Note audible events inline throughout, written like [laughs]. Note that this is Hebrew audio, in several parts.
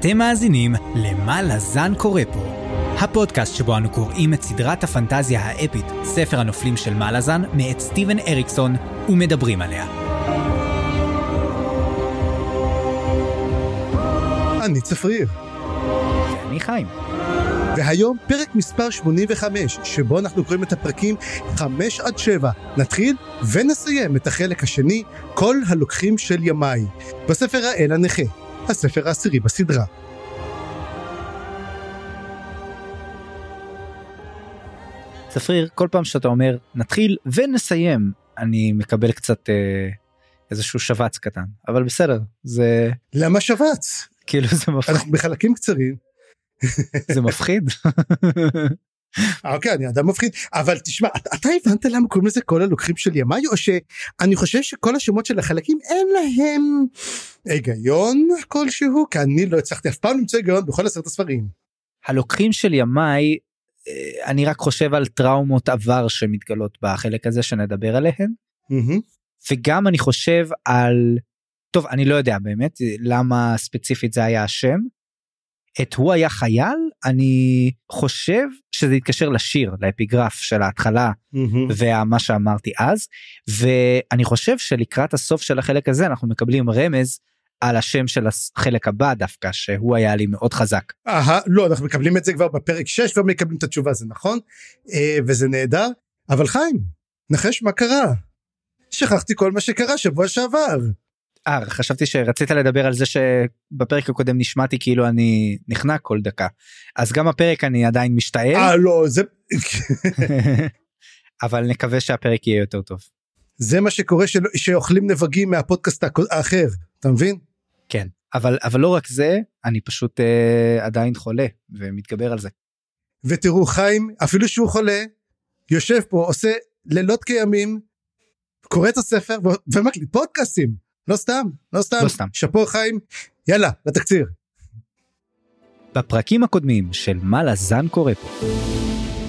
אתם מאזינים ל"מה לזן קורא פה", הפודקאסט שבו אנו קוראים את סדרת הפנטזיה האפית, ספר הנופלים של מלאזן, מאת סטיבן אריקסון, ומדברים עליה. אני צפריר, ואני חיים. והיום פרק מספר 85, שבו אנחנו קוראים את הפרקים 5 עד 7. נתחיל ונסיים את החלק השני, כל הלוקחים של ימיי, בספר האל הנכה, הספר העשירי בסדרה. צפריר, כל פעם שאתה אומר נתחיל ונסיים, אני מקבל קצת אה, איזשהו שבץ קטן, אבל בסדר, זה למה שבץ? כאילו זה מפחיד. אנחנו בחלקים קצרים. זה מפחיד. [laughs] אוקיי, אני אדם מפחיד, אבל תשמע, אתה, אתה הבנת למה קוראים לזה כל הלוקחים של ימיי, או שאני חושב שכל השמות של החלקים אין להם היגיון כלשהו, כי אני לא הצלחתי אף פעם למצוא היגיון בכל עשרת הספרים. הלוקחים של ימיי, אה, אני רק חושב על טראומות עבר שמתגלות בחלק הזה שנדבר עליהן, מהמם. וגם אני חושב על, טוב, אני לא יודע באמת למה ספציפית זה היה השם. את הוא היה חייל, אני חושב שזה יתקשר לשיר, לאפיגרף של ההתחלה מהמם. ומה שאמרתי אז, ואני חושב שלקראת הסוף של החלק הזה אנחנו מקבלים רמז על השם של החלק הבא דווקא, שהוא היה לי מאוד חזק. אהה, לא, אנחנו מקבלים את זה כבר בפרק 6 ומקבלים את התשובה, זה נכון, אה, וזה נהדר, אבל חיים, נחש מה קרה. שכחתי כל מה שקרה שבוע שעבר. אה, חשבתי שרצית לדבר על זה שבפרק הקודם נשמעתי כאילו אני נחנק כל דקה. אז גם הפרק אני עדיין משתעל, אה, לא, זה... [laughs] אבל נקווה שהפרק יהיה יותר טוב. זה מה שקורה של... שאוכלים נבגים מהפודקאסט האחר, אתה מבין? כן, אבל, אבל לא רק זה, אני פשוט אה, עדיין חולה ומתגבר על זה. ותראו, חיים, אפילו שהוא חולה, יושב פה, עושה לילות כימים, קורא את הספר ומקליט פודקאסטים. לא סתם, לא סתם. לא סתם. שאפו חיים, יאללה, לתקציר. בפרקים הקודמים של מה לזן קורה פה.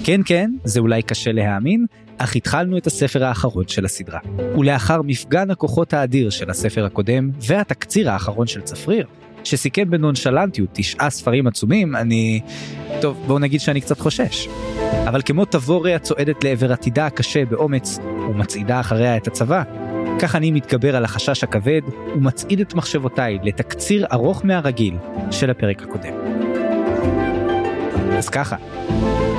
כן כן, זה אולי קשה להאמין, אך התחלנו את הספר האחרון של הסדרה. ולאחר מפגן הכוחות האדיר של הספר הקודם, והתקציר האחרון של צפריר, שסיכם בנונשלנטיות תשעה ספרים עצומים, אני... טוב, בואו נגיד שאני קצת חושש. אבל כמו תבורי הצועדת לעבר עתידה הקשה באומץ, ומצעידה אחריה את הצבא, כך אני מתגבר על החשש הכבד, ומצעיד את מחשבותיי לתקציר ארוך מהרגיל של הפרק הקודם. אז ככה,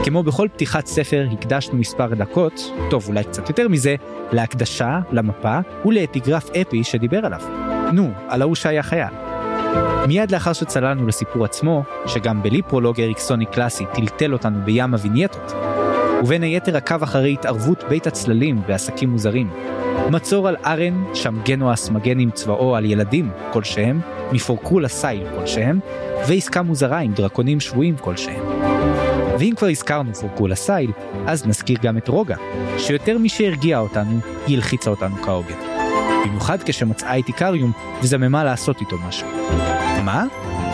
כמו בכל פתיחת ספר הקדשנו מספר דקות, טוב אולי קצת יותר מזה, להקדשה, למפה ולאפיגרף אפי שדיבר עליו. נו, על ההוא שהיה חייל. מיד לאחר שצללנו לסיפור עצמו, שגם בלי פרולוג אריקסוני קלאסי טלטל אותנו בים הווינייטות, ובין היתר עקב אחרי התערבות בית הצללים ועסקים מוזרים. מצור על ארן, שם גנואס מגן עם צבאו על ילדים כלשהם, מפורקולה סייל כלשהם, ועסקה מוזרה עם דרקונים שבויים כלשהם. ואם כבר הזכרנו פורקולה סייל, אז נזכיר גם את רוגה, שיותר משהרגיעה אותנו, היא הלחיצה אותנו כהוגן. במיוחד כשמצאה את איקריום וזממה לעשות איתו משהו. מה?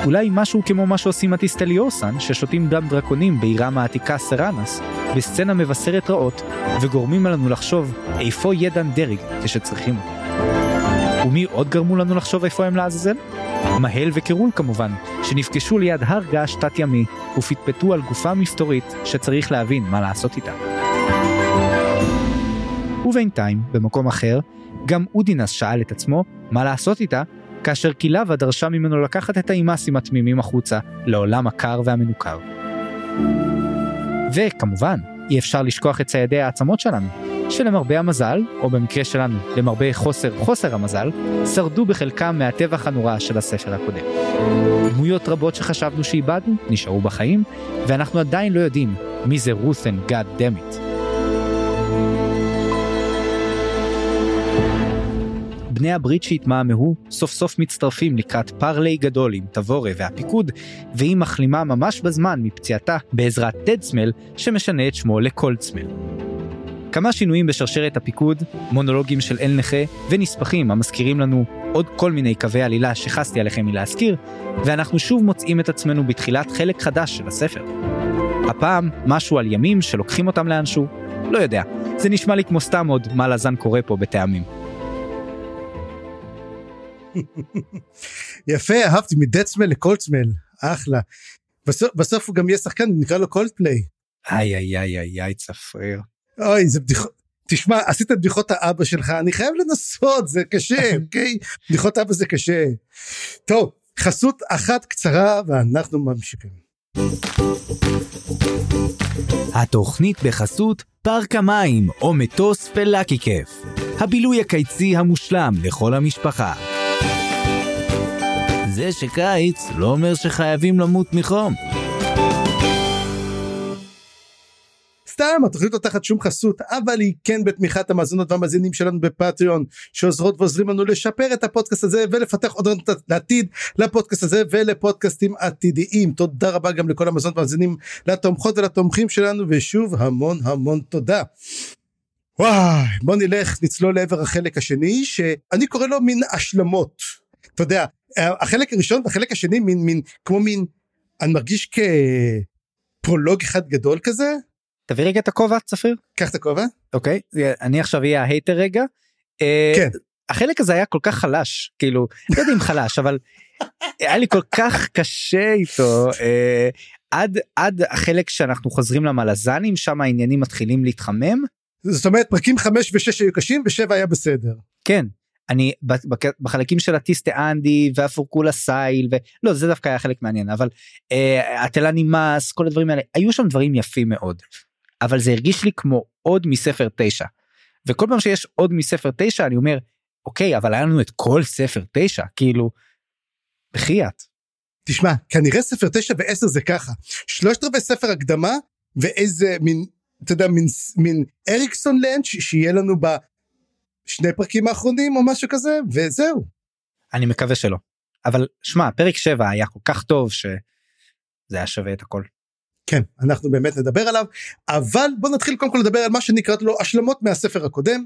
אולי משהו כמו מה שעושים הטיסטליוסן, ששותים דם דרקונים בעירם העתיקה סרנס, בסצנה מבשרת רעות, וגורמים לנו לחשוב איפה ידן דרג כשצריכים. ומי עוד גרמו לנו לחשוב איפה הם לעזאזל? מהל וקירול כמובן, שנפגשו ליד הר געש תת-ימי ופטפטו על גופה מסתורית שצריך להבין מה לעשות איתה. ובינתיים, במקום אחר, גם אודינס שאל את עצמו מה לעשות איתה, כאשר קילבה דרשה ממנו לקחת את האימאסים התמימים החוצה לעולם הקר והמנוכר. וכמובן, אי אפשר לשכוח את ציידי העצמות שלנו, שלמרבה המזל, או במקרה שלנו, למרבה חוסר חוסר המזל, שרדו בחלקם מהטבח הנורא של הספר הקודם. דמויות רבות שחשבנו שאיבדנו, נשארו בחיים, ואנחנו עדיין לא יודעים מי זה רות'ן גאד דמיט. בני הברית שהתמהמהו סוף סוף מצטרפים לקראת פרלי גדול עם תבורה והפיקוד, והיא מחלימה ממש בזמן מפציעתה בעזרת דדסמל שמשנה את שמו לקולדסמל. כמה שינויים בשרשרת הפיקוד, מונולוגים של אל נכה ונספחים המזכירים לנו עוד כל מיני קווי עלילה שחסתי עליכם מלהזכיר, ואנחנו שוב מוצאים את עצמנו בתחילת חלק חדש של הספר. הפעם משהו על ימים שלוקחים אותם לאנשהו, לא יודע, זה נשמע לי כמו סתם עוד מה לזן קורה פה בטעמים. יפה, אהבתי, מדצמל לקולצמל. אחלה. בסוף, בסוף הוא גם יהיה שחקן נקרא לו קולדפליי. איי איי איי איי איי צפריר. אוי זה בדיחות. תשמע עשית את בדיחות האבא שלך אני חייב לנסות זה קשה [laughs] אוקיי בדיחות אבא זה קשה. טוב חסות אחת קצרה ואנחנו ממשיכים. התוכנית בחסות פארק המים או מטוס פלאקי כיף. הבילוי הקיצי המושלם לכל המשפחה. זה שקיץ לא אומר שחייבים למות מחום. סתם התוכנית לא תחת שום חסות אבל היא כן בתמיכת המאזונות והמאזינים שלנו בפטריון שעוזרות ועוזרים לנו לשפר את הפודקאסט הזה ולפתח עוד לעתיד לפודקאסט הזה ולפודקאסטים עתידיים תודה רבה גם לכל המאזונות והמאזינים לתומכות ולתומכים שלנו ושוב המון המון תודה. וואי בוא נלך נצלול לעבר החלק השני שאני קורא לו מין השלמות אתה יודע החלק הראשון והחלק השני מין מין כמו מין אני מרגיש כפרולוג אחד גדול כזה תביא רגע את הכובע צפיר. קח את הכובע. אוקיי אני עכשיו אהיה ההייטר רגע. אה, כן. החלק הזה היה כל כך חלש כאילו לא יודע אם חלש אבל היה לי כל כך קשה איתו אה, עד עד החלק שאנחנו חוזרים למלזנים שם העניינים מתחילים להתחמם. זאת אומרת פרקים 5 ו-6 היו קשים ו-7 היה בסדר. כן אני בחלקים של הטיסטה אנדי והפורקולה סייל ולא זה דווקא היה חלק מעניין אבל אה, נמאס כל הדברים האלה היו שם דברים יפים מאוד אבל זה הרגיש לי כמו עוד מספר 9 וכל פעם שיש עוד מספר 9 אני אומר אוקיי אבל היה לנו את כל ספר 9 כאילו בחייאת. תשמע כנראה ספר 9 ו10 זה ככה שלושת רבעי ספר הקדמה ואיזה מין אתה יודע מין מין אריקסון לנץ' שיהיה לנו בשני פרקים האחרונים או משהו כזה וזהו. אני מקווה שלא אבל שמע פרק 7 היה כל כך טוב שזה היה שווה את הכל. כן אנחנו באמת נדבר עליו אבל בוא נתחיל קודם כל לדבר על מה שנקרא לו השלמות מהספר הקודם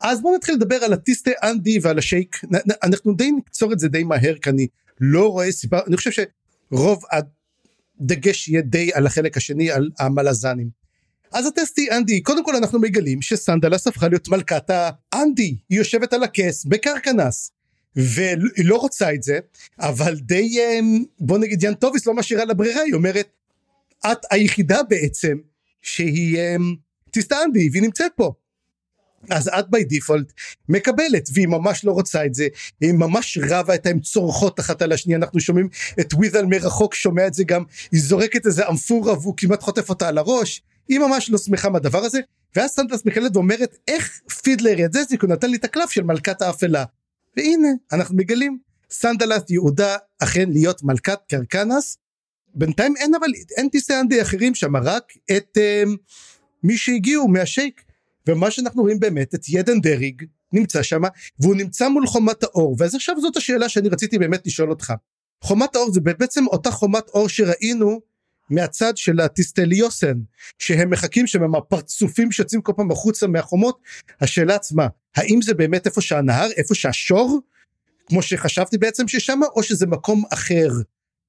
אז בוא נתחיל לדבר על הטיסטה אנדי ועל השייק אנחנו די נקצור את זה די מהר כי אני לא רואה סיבה אני חושב שרוב הדגש יהיה די על החלק השני על המלזנים. אז הטסטי אנדי. קודם כל אנחנו מגלים שסנדלס הפכה להיות מלכת האנדי. היא יושבת על הכס בקרקנס. והיא לא רוצה את זה אבל די אמ, בוא נגיד יאן טוביס לא משאירה לה ברירה. היא אומרת את היחידה בעצם שהיא um, תסתענדי והיא נמצאת פה. אז את בי דיפולט מקבלת והיא ממש לא רוצה את זה. היא ממש רבה את הן צורחות אחת על השנייה. אנחנו שומעים את וויזל מרחוק שומע את זה גם. היא זורקת איזה אמפורה והוא כמעט חוטף אותה על הראש היא ממש לא שמחה מהדבר הזה ואז סנטלס מקלת ואומרת איך פידלר ידזיק הוא נתן לי את הקלף של מלכת האפלה. והנה אנחנו מגלים. סנדלס יהודה אכן להיות מלכת קרקנס. בינתיים אין אבל אין טיסי אנדי אחרים שם רק את um, מי שהגיעו מהשייק. ומה שאנחנו רואים באמת את ידן דריג נמצא שם והוא נמצא מול חומת האור. ואז עכשיו זאת השאלה שאני רציתי באמת לשאול אותך. חומת האור זה בעצם אותה חומת אור שראינו מהצד של הטיסטליוסן שהם מחכים שם עם הפרצופים שיוצאים כל פעם החוצה מהחומות השאלה עצמה האם זה באמת איפה שהנהר איפה שהשור כמו שחשבתי בעצם ששם או שזה מקום אחר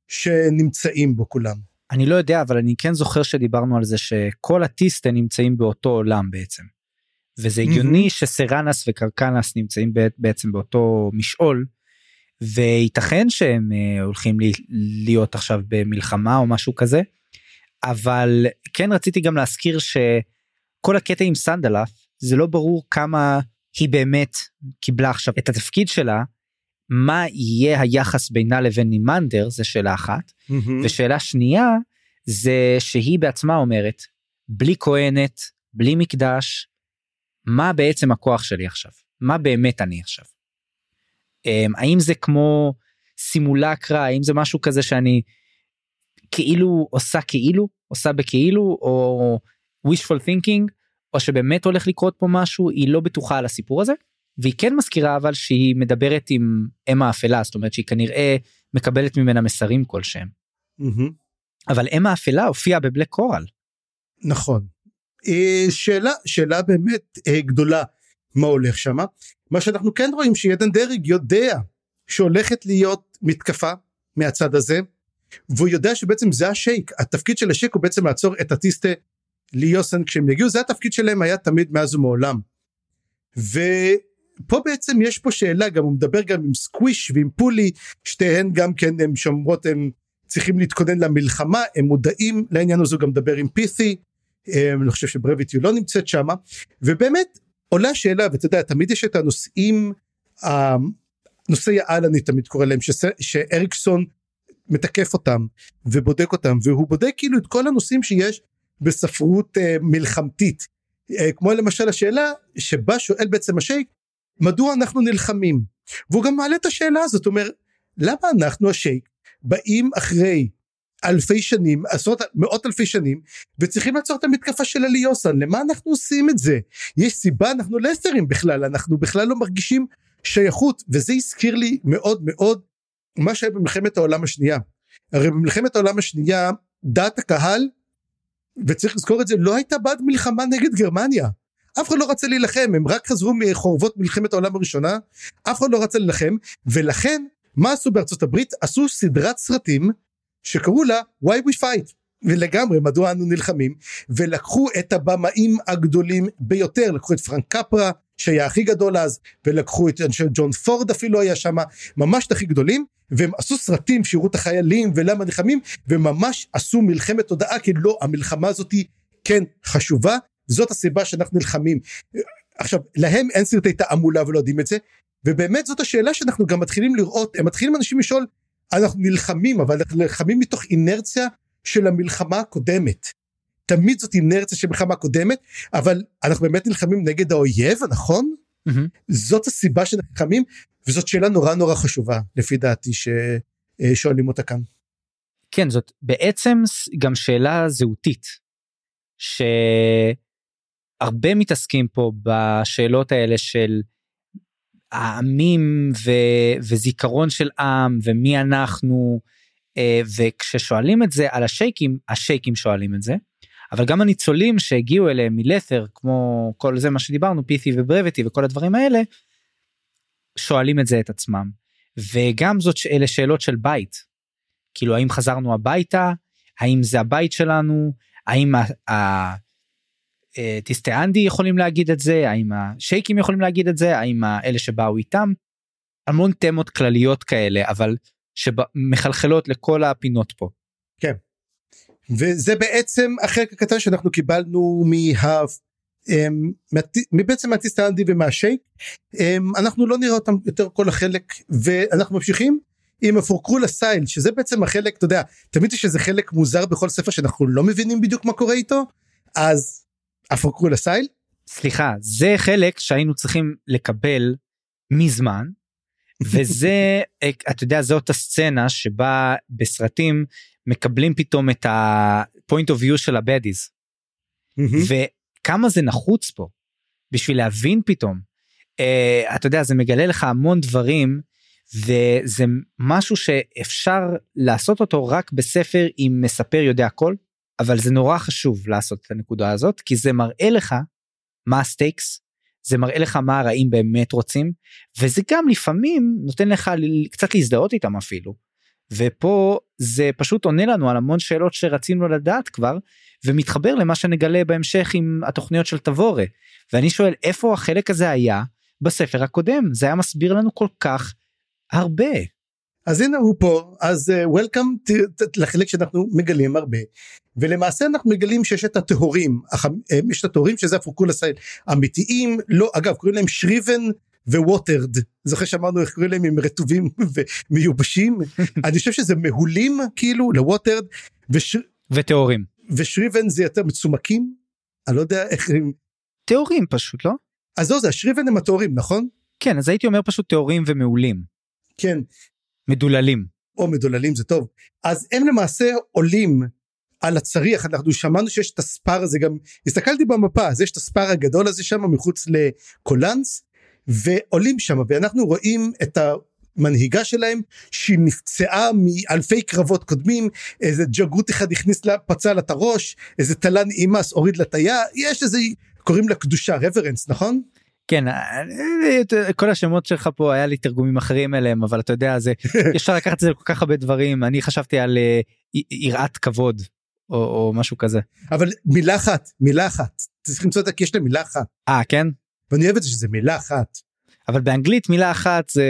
שנמצאים בו כולם. אני לא יודע אבל אני כן זוכר שדיברנו על זה שכל הטיסטה נמצאים באותו עולם בעצם. וזה הגיוני mm-hmm. שסרנס וקרקנס נמצאים בעצם באותו משעול וייתכן שהם uh, הולכים להיות עכשיו במלחמה או משהו כזה אבל כן רציתי גם להזכיר שכל הקטע עם סנדלף זה לא ברור כמה היא באמת קיבלה עכשיו את התפקיד שלה מה יהיה היחס בינה לבין נימנדר זה שאלה אחת mm-hmm. ושאלה שנייה זה שהיא בעצמה אומרת בלי כהנת בלי מקדש מה בעצם הכוח שלי עכשיו מה באמת אני עכשיו. אמ, האם זה כמו סימולקרה האם זה משהו כזה שאני כאילו עושה כאילו עושה בכאילו או wishful thinking או שבאמת הולך לקרות פה משהו היא לא בטוחה על הסיפור הזה והיא כן מזכירה אבל שהיא מדברת עם אם האפלה זאת אומרת שהיא כנראה מקבלת ממנה מסרים כלשהם. Mm-hmm. אבל אם האפלה הופיעה בבלק קורל. נכון. אה, שאלה שאלה באמת אה, גדולה מה הולך שמה מה שאנחנו כן רואים שידן דרג יודע שהולכת להיות מתקפה מהצד הזה והוא יודע שבעצם זה השייק. התפקיד של השייק הוא בעצם לעצור את הטיסטה ליוסן כשהם יגיעו. זה התפקיד שלהם היה תמיד מאז ומעולם. ו... פה בעצם יש פה שאלה גם הוא מדבר גם עם סקוויש ועם פולי שתיהן גם כן הן שומרות הן צריכים להתכונן למלחמה הם מודעים לעניין הזה גם מדבר עם פית'י אני חושב שברביטיו לא נמצאת שמה. ובאמת עולה שאלה ואתה יודע תמיד יש את הנושאים נושאי העל אני תמיד קורא להם שאריקסון מתקף אותם ובודק אותם והוא בודק כאילו את כל הנושאים שיש בספרות uh, מלחמתית. uh, כמו למשל השאלה שבה שואל בעצם השייק מדוע אנחנו נלחמים? והוא גם מעלה את השאלה הזאת אומר למה אנחנו השייק באים אחרי אלפי שנים עשרות מאות אלפי שנים וצריכים לעצור את המתקפה של אליוסן למה אנחנו עושים את זה? יש סיבה אנחנו לסטרים בכלל אנחנו בכלל לא מרגישים שייכות וזה הזכיר לי מאוד מאוד מה שהיה במלחמת העולם השנייה. הרי במלחמת העולם השנייה דעת הקהל וצריך לזכור את זה לא הייתה בעד מלחמה נגד גרמניה. אף אחד לא רצה להילחם הם רק חזרו מחורבות מלחמת העולם הראשונה אף אחד לא רצה להילחם ולכן מה עשו בארצות הברית? עשו סדרת סרטים שקראו לה why we fight ולגמרי מדוע אנו נלחמים ולקחו את הבמאים הגדולים ביותר לקחו את פרנק קפרה שהיה הכי גדול אז ולקחו את אנשי ג'ון פורד אפילו היה שם ממש את הכי גדולים והם עשו סרטים שיראו את החיילים ולמה נלחמים וממש עשו מלחמת תודעה כי לא המלחמה הזאת היא כן חשובה זאת הסיבה שאנחנו נלחמים. עכשיו להם אין סרטי תעמולה ולא יודעים את זה ובאמת זאת השאלה שאנחנו גם מתחילים לראות הם מתחילים אנשים לשאול אנחנו נלחמים אבל אנחנו נלחמים מתוך אינרציה של המלחמה הקודמת. תמיד זאת אינרציה של מלחמה קודמת אבל אנחנו באמת נלחמים נגד האויב נכון? Mm-hmm. זאת הסיבה שאנחנו נלחמים וזאת שאלה נורא נורא חשובה לפי דעתי ששואלים אותה כאן. כן זאת בעצם גם שאלה זהותית שהרבה מתעסקים פה בשאלות האלה של העמים ו, וזיכרון של עם ומי אנחנו אה, וכששואלים את זה על השייקים השייקים שואלים את זה. אבל גם הניצולים שהגיעו אליהם מלת'ר כמו כל זה מה שדיברנו פית'י וברבטי וכל הדברים האלה שואלים את זה את עצמם. וגם זאת אלה שאלות של בית. כאילו האם חזרנו הביתה? האם זה הבית שלנו? האם טיסטיאנדי יכולים להגיד את זה האם השייקים יכולים להגיד את זה האם אלה שבאו איתם. המון תמות כלליות כאלה אבל שמחלחלות לכל הפינות פה. כן. וזה בעצם החלק הקטן שאנחנו קיבלנו מה... אמ, בעצם מהטיסטיאנדי ומהשייק אמ, אנחנו לא נראה אותם יותר כל החלק ואנחנו ממשיכים עם הפורקרול הסייל שזה בעצם החלק אתה יודע תמיד יש איזה חלק מוזר בכל ספר שאנחנו לא מבינים בדיוק מה קורה איתו אז הפרקול הסייל? סליחה זה חלק שהיינו צריכים לקבל מזמן וזה [laughs] אתה יודע זאת הסצנה שבה בסרטים מקבלים פתאום את ה-point of view של הבדיז. וכמה זה נחוץ פה בשביל להבין פתאום. uh, אתה יודע זה מגלה לך המון דברים וזה משהו שאפשר לעשות אותו רק בספר עם מספר יודע הכל אבל זה נורא חשוב לעשות את הנקודה הזאת כי זה מראה לך מה הסטייקס זה מראה לך מה הרעים באמת רוצים וזה גם לפעמים נותן לך קצת להזדהות איתם אפילו. ופה זה פשוט עונה לנו על המון שאלות שרצינו לדעת כבר ומתחבר למה שנגלה בהמשך עם התוכניות של תבורה ואני שואל איפה החלק הזה היה בספר הקודם זה היה מסביר לנו כל כך הרבה. אז הנה הוא פה אז וולקאם uh, לחלק שאנחנו מגלים הרבה. ולמעשה אנחנו מגלים שיש את הטהורים אה, יש את הטהורים שזה הפורקול הסייל אמיתיים לא אגב קוראים להם שריבן וווטרד. זוכר שאמרנו איך קוראים להם הם רטובים [laughs] ומיובשים? [laughs] אני חושב שזה מהולים כאילו לווטרד וש... וטהורים. ושריבן זה יותר מצומקים? אני לא יודע איך הם טהורים פשוט לא? אז זהו זה השריבן הם הטהורים נכון? כן אז הייתי אומר פשוט טהורים ומעולים. כן מדוללים או מדוללים זה טוב אז הם למעשה עולים על הצריח אנחנו שמענו שיש את הספר הזה גם הסתכלתי במפה אז יש את הספר הגדול הזה שם מחוץ לקולנס ועולים שם ואנחנו רואים את המנהיגה שלהם שהיא נפצעה מאלפי קרבות קודמים איזה ג'גרות אחד הכניס לה פצע לה את הראש איזה תלן אימאס הוריד לה תיה יש איזה קוראים לה קדושה רברנס נכון? כן כל השמות שלך פה היה לי תרגומים אחרים אליהם אבל אתה יודע זה [laughs] אפשר לקחת את זה כל כך הרבה דברים אני חשבתי על יראת כבוד או, או משהו כזה. אבל מילה אחת, מילה אחת. צריך למצוא את זה כי יש להם מילה אחת. אה, כן? ואני אוהב את זה שזה מילה אחת. אבל באנגלית מילה אחת זה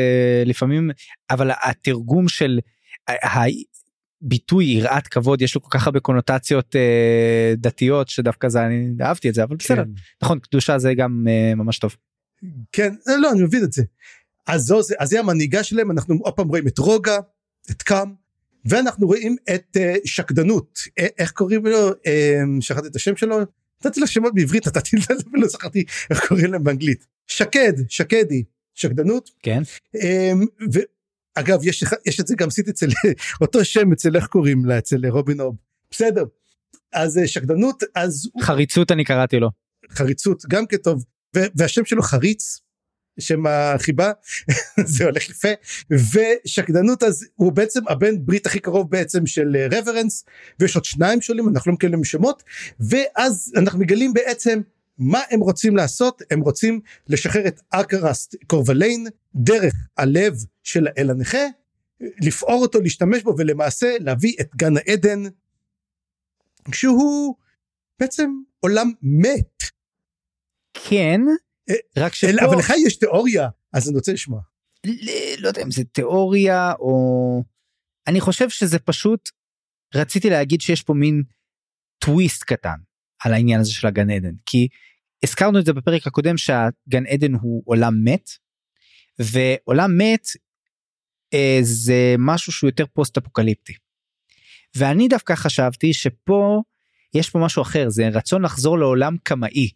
לפעמים, אבל התרגום של, הביטוי יראת כבוד יש לו כל כך הרבה קונוטציות אה, דתיות שדווקא זה אני אהבתי את זה אבל בסדר כן. נכון קדושה זה גם אה, ממש טוב. כן, לא, אני מבין את זה. אז זו, זה, אז היא המנהיגה שלהם, אנחנו עוד פעם רואים את רוגה, את קאם, ואנחנו רואים את uh, שקדנות, א- איך קוראים לו, uh, שכחתי את השם שלו, נתתי לה שמות בעברית, נתתי לה, ולא זכרתי איך קוראים להם באנגלית. שקד, שקדי, שקדנות. כן Um, ואגב, יש, יש את זה גם עשיתי אצל, [laughs] אותו שם אצל איך קוראים לה, אצל רובין הוב. בסדר. אז אה, שקדנות, אז חריצות אני קראתי לו. חריצות גם כטוב והשם שלו חריץ שם החיבה [laughs] זה הולך יפה ושקדנות אז הוא בעצם הבן ברית הכי קרוב בעצם של רברנס ויש עוד שניים שונים אנחנו לא מקבלים שמות ואז אנחנו מגלים בעצם מה הם רוצים לעשות הם רוצים לשחרר את אקרסט קורבליין דרך הלב של האל הנכה לפעור אותו להשתמש בו ולמעשה להביא את גן העדן שהוא בעצם עולם מת כן אה, רק שפה אלא, אבל לך יש תיאוריה אז אני רוצה לשמוע. לא יודע אם זה תיאוריה או אני חושב שזה פשוט רציתי להגיד שיש פה מין טוויסט קטן על העניין הזה של הגן עדן כי הזכרנו את זה בפרק הקודם שהגן עדן הוא עולם מת ועולם מת אה, זה משהו שהוא יותר פוסט אפוקליפטי. ואני דווקא חשבתי שפה יש פה משהו אחר זה רצון לחזור לעולם קמאי.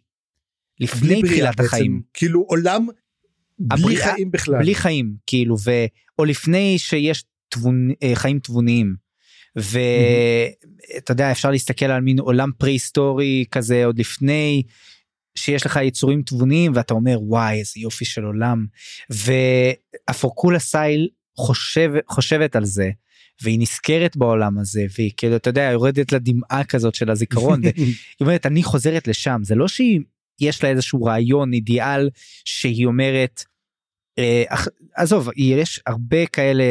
לפני תחילת בעצם, החיים. כאילו עולם בלי הבריאה- חיים בכלל. בלי חיים כאילו ו... או לפני שיש תבונ... אה, חיים תבוניים. ואתה יודע אפשר להסתכל על מין עולם פרה-היסטורי כזה עוד לפני שיש לך יצורים תבוניים ואתה אומר וואי איזה יופי של עולם. והפורקולה סייל חושב חושבת על זה והיא נזכרת בעולם הזה והיא כאילו אתה יודע יורדת לדמעה כזאת של הזיכרון [laughs] והיא אומרת אני חוזרת לשם. זה לא שהיא יש לה איזשהו רעיון אידיאל שהיא אומרת אה, עזוב יש הרבה כאלה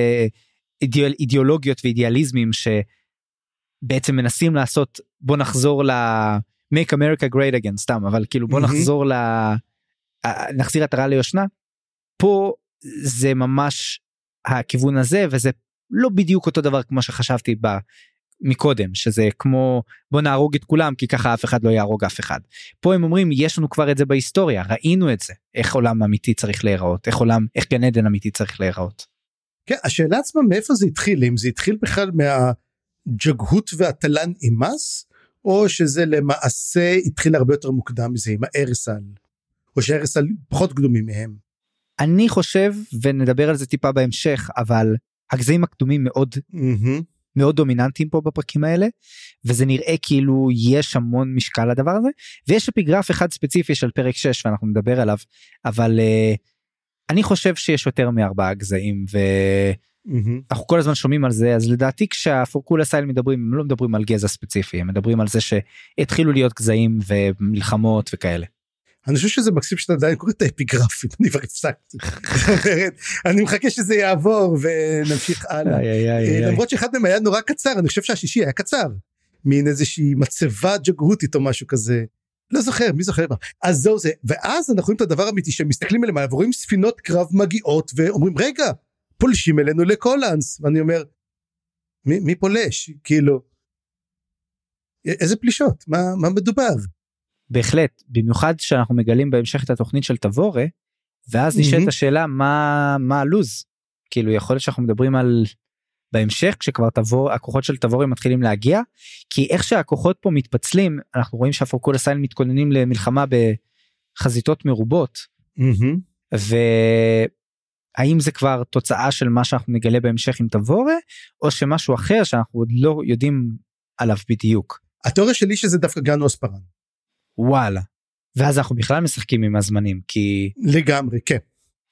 אידיאל, אידיאולוגיות ואידיאליזמים שבעצם מנסים לעשות בוא נחזור ל make America great again סתם אבל כאילו בוא מהמם. נחזור ל אה, נחזיר עטרה ליושנה פה זה ממש הכיוון הזה וזה לא בדיוק אותו דבר כמו שחשבתי ב... מקודם שזה כמו בוא נהרוג את כולם כי ככה אף אחד לא יהרוג אף אחד. פה הם אומרים יש לנו כבר את זה בהיסטוריה ראינו את זה איך עולם אמיתי צריך להיראות איך עולם איך גן עדן אמיתי צריך להיראות. כן, השאלה עצמה מאיפה זה התחיל אם זה התחיל בכלל מהג'גהות והתלן אימס או שזה למעשה התחיל הרבה יותר מוקדם מזה עם הארסל או שהארסל פחות קדומים מהם. אני חושב ונדבר על זה טיפה בהמשך אבל הגזעים הקדומים מאוד מהמם. מאוד דומיננטיים פה בפרקים האלה וזה נראה כאילו יש המון משקל לדבר הזה ויש אפיגרף אחד ספציפי של פרק 6 ואנחנו נדבר עליו אבל uh, אני חושב שיש יותר מארבעה גזעים מהמם. ואנחנו כל הזמן שומעים על זה אז לדעתי כשהפורקולה סייל מדברים הם לא מדברים על גזע ספציפי הם מדברים על זה שהתחילו להיות גזעים ומלחמות וכאלה. אני חושב שזה מקסים שאתה עדיין קורא את האפיגרפים אני כבר הפסקתי. אני מחכה שזה יעבור ונמשיך הלאה. אה, למרות שאחד מהם היה נורא קצר אני חושב שהשישי היה קצר. מין איזושהי מצבה ג'גהותית או משהו כזה. לא זוכר מי זוכר מה. אז זהו זה ואז אנחנו רואים את הדבר האמיתי שהם מסתכלים עליהם ורואים ספינות קרב מגיעות ואומרים רגע פולשים אלינו לקולנס ואני אומר מי, מי פולש כאילו. איזה פלישות מה מה מדובר בהחלט במיוחד שאנחנו מגלים בהמשך את התוכנית של תבורה ואז נשאלת מהמם. השאלה מה מה הלו"ז כאילו יכול להיות שאנחנו מדברים על בהמשך כשכבר תבור הכוחות של תבורה מתחילים להגיע כי איך שהכוחות פה מתפצלים אנחנו רואים שהפורקולה סייל מתכוננים למלחמה בחזיתות מרובות מהמם. והאם זה כבר תוצאה של מה שאנחנו נגלה בהמשך עם תבורה או שמשהו אחר שאנחנו עוד לא יודעים עליו בדיוק? התיאוריה שלי שזה דווקא גן אוספרן. וואלה. ואז אנחנו בכלל משחקים עם הזמנים כי לגמרי כן.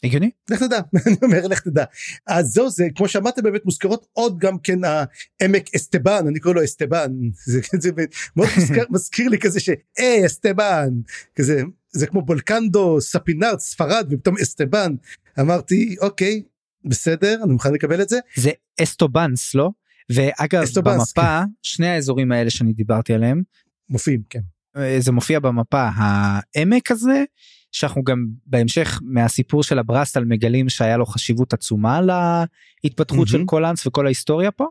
הגיוני? לך תדע [laughs] אני אומר לך תדע. אז זהו זה כמו שאמרתם באמת מוזכרות עוד גם כן העמק אסטבן אני קורא לו אסטבן. [laughs] זה, זה מאוד [laughs] מזכיר, מזכיר לי כזה שהי אסטבן כזה זה כמו בולקנדו ספינארד ספרד ופתאום אסטבן אמרתי אוקיי בסדר אני מוכן לקבל את זה זה אסטובנס לא ואגב אסטובנס, במפה שני האזורים האלה שאני דיברתי עליהם מופיעים כן אה, זה מופיע במפה העמק הזה שאנחנו גם בהמשך מהסיפור של הברסטל מגלים שהיה לו חשיבות עצומה להתפתחות של מהמם. קולאנס וכל ההיסטוריה פה.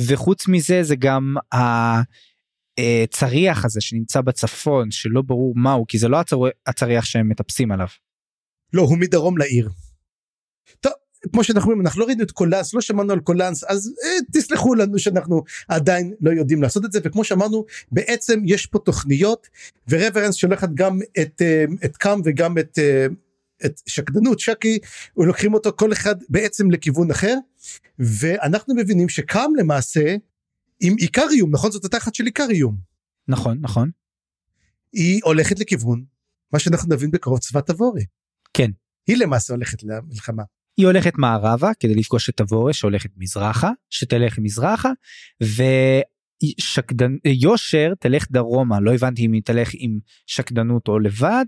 וחוץ מזה זה גם הצריח הזה שנמצא בצפון שלא ברור מהו כי זה לא הצריח שהם מטפסים עליו. לא הוא מדרום לעיר. טוב כמו שאנחנו אומרים אנחנו לא ראינו את קולאנס לא שמענו על קולאנס אז אה, תסלחו לנו שאנחנו עדיין לא יודעים לעשות את זה וכמו שאמרנו בעצם יש פה תוכניות ורברנס שולחת גם את אה, את קאם וגם את אה, את שקדנות שקי לוקחים אותו כל אחד בעצם לכיוון אחר ואנחנו מבינים שקאם למעשה עם איקריום נכון? זאת התחת של איקריום. נכון נכון. היא הולכת לכיוון מה שאנחנו נבין בקרוב צבא תבורי כן. היא למעשה הולכת למלחמה. היא הולכת מערבה כדי לפגוש את תבורה שהולכת מזרחה שתלך מזרחה ושקדן יושר תלך דרומה לא הבנתי אם היא תלך עם שקדנות או לבד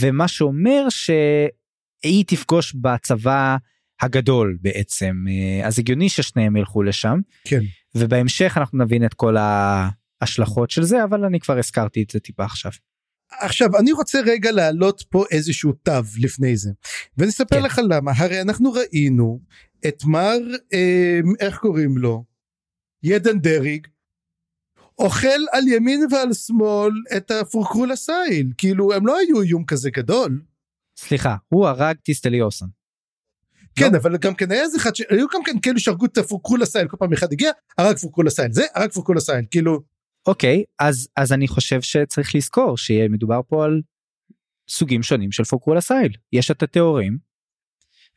ומה שאומר שהיא תפגוש בצבא הגדול בעצם. אז הגיוני ששניהם ילכו לשם. כן. ובהמשך אנחנו נבין את כל ההשלכות של זה אבל אני כבר הזכרתי את זה טיפה עכשיו. עכשיו אני רוצה רגע להעלות פה איזשהו תו לפני זה ואני אספר כן. לך למה הרי אנחנו ראינו את מר אה, איך קוראים לו ידן דריג אוכל על ימין ועל שמאל את הפורקרול הסייל כאילו הם לא היו איום כזה גדול. סליחה הוא הרג טיסטליוסון. כן לא? אבל גם כן היה איזה אחד שהיו גם כן כאלו שהרגו את הפורקרול הסייל כל פעם אחד הגיע הרג פורקרול הסייל זה הרג פורקרול הסייל כאילו אוקיי אז אז אני חושב שצריך לזכור שמדובר פה על סוגים שונים של פוקרול הסייל יש את הטהורים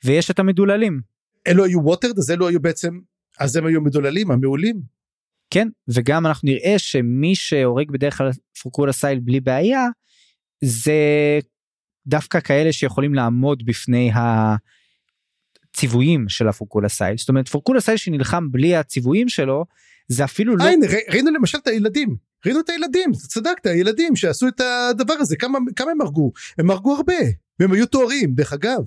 ויש את המדוללים. אלו היו watered אז אלו היו בעצם אז הם היו מדוללים המעולים. כן וגם אנחנו נראה שמי שהורג בדרך כלל פוקרול הסייל בלי בעיה זה דווקא כאלה שיכולים לעמוד בפני הציוויים של הפוקול הסייל זאת אומרת פוקול הסייל שנלחם בלי הציוויים שלו זה אפילו לא... הנה ראינו למשל את הילדים ראינו את הילדים צדקת הילדים שעשו את הדבר הזה כמה כמה הם הרגו הם הרגו הרבה והם היו טהורים דרך אגב.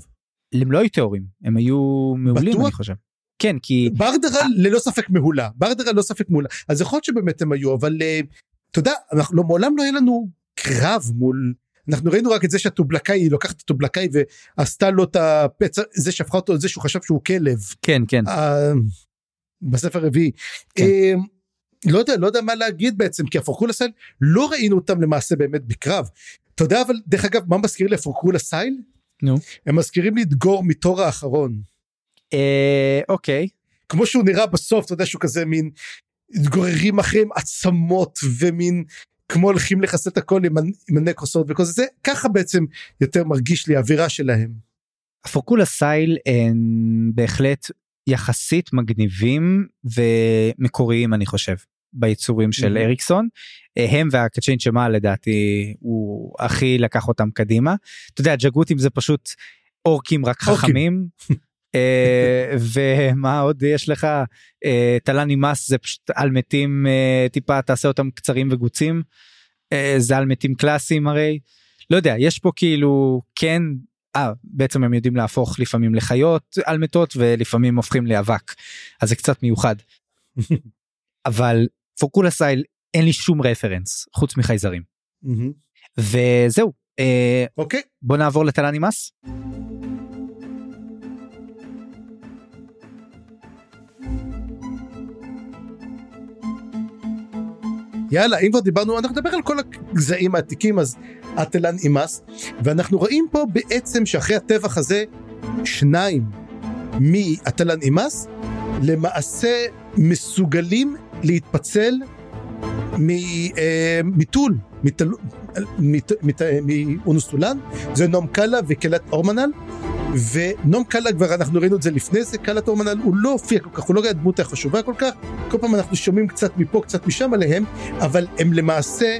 הם לא היו טהורים הם היו מעולים בטוח? אני חושב. כן כי ברדרה ללא ספק מעולה ברדרה ללא ספק מעולה אז יכול להיות שבאמת הם היו אבל uh, אתה יודע אנחנו לא, מעולם לא היה לנו קרב מול אנחנו ראינו רק את זה שהטובלקאי לוקחת את הטובלקאי ועשתה לו את הפצע זה שהפכה אותו זה שהוא חשב שהוא כלב כן כן uh, בספר הרביעי. כן. אה, לא יודע לא יודע מה להגיד בעצם כי הפורקולה סייל לא ראינו אותם למעשה באמת בקרב. אתה יודע אבל דרך אגב מה מזכיר לי הפורקולה סייל? נו. הם מזכירים לי את גור מתור האחרון. אה, אוקיי. כמו שהוא נראה בסוף אתה יודע שהוא כזה מין גוררים אחריהם עצמות ומין כמו הולכים לחסל את הכל עם, עם הנקרוסות וכל זה, זה ככה בעצם יותר מרגיש לי האווירה שלהם. הפורקולה סייל הם בהחלט יחסית מגניבים ומקוריים אני חושב ביצורים של mm-hmm. אריקסון. הם והקצ'ין שמה לדעתי הוא הכי לקח אותם קדימה. אתה יודע ג'גותים זה פשוט אורקים רק חכמים. [laughs] אה, ומה עוד יש לך? אה, תלני מס זה פשוט על מתים אה, טיפה תעשה אותם קצרים וגוצים. זה על מתים קלאסיים הרי. לא יודע יש פה כאילו כן אה, בעצם הם יודעים להפוך לפעמים לחיות על מתות ולפעמים הופכים לאבק אז זה קצת מיוחד. [laughs] אבל פוקולה סייל אין לי שום רפרנס חוץ מחייזרים. וזהו. אה, אוקיי. בוא נעבור לתלני מס. יאללה אם כבר דיברנו אנחנו נדבר על כל הגזעים העתיקים אז אטלן אימאס ואנחנו רואים פה בעצם שאחרי הטבח הזה שניים מאטלן אימאס למעשה מסוגלים להתפצל מטול מאונוסטולן זה נום קאלה וקלט אורמנל ונום קאלה כבר אנחנו ראינו את זה לפני זה קאלת אורמנל הוא לא הופיע כל כך הוא לא היה הדמות החשובה כל כך כל פעם אנחנו שומעים קצת מפה קצת משם עליהם אבל הם למעשה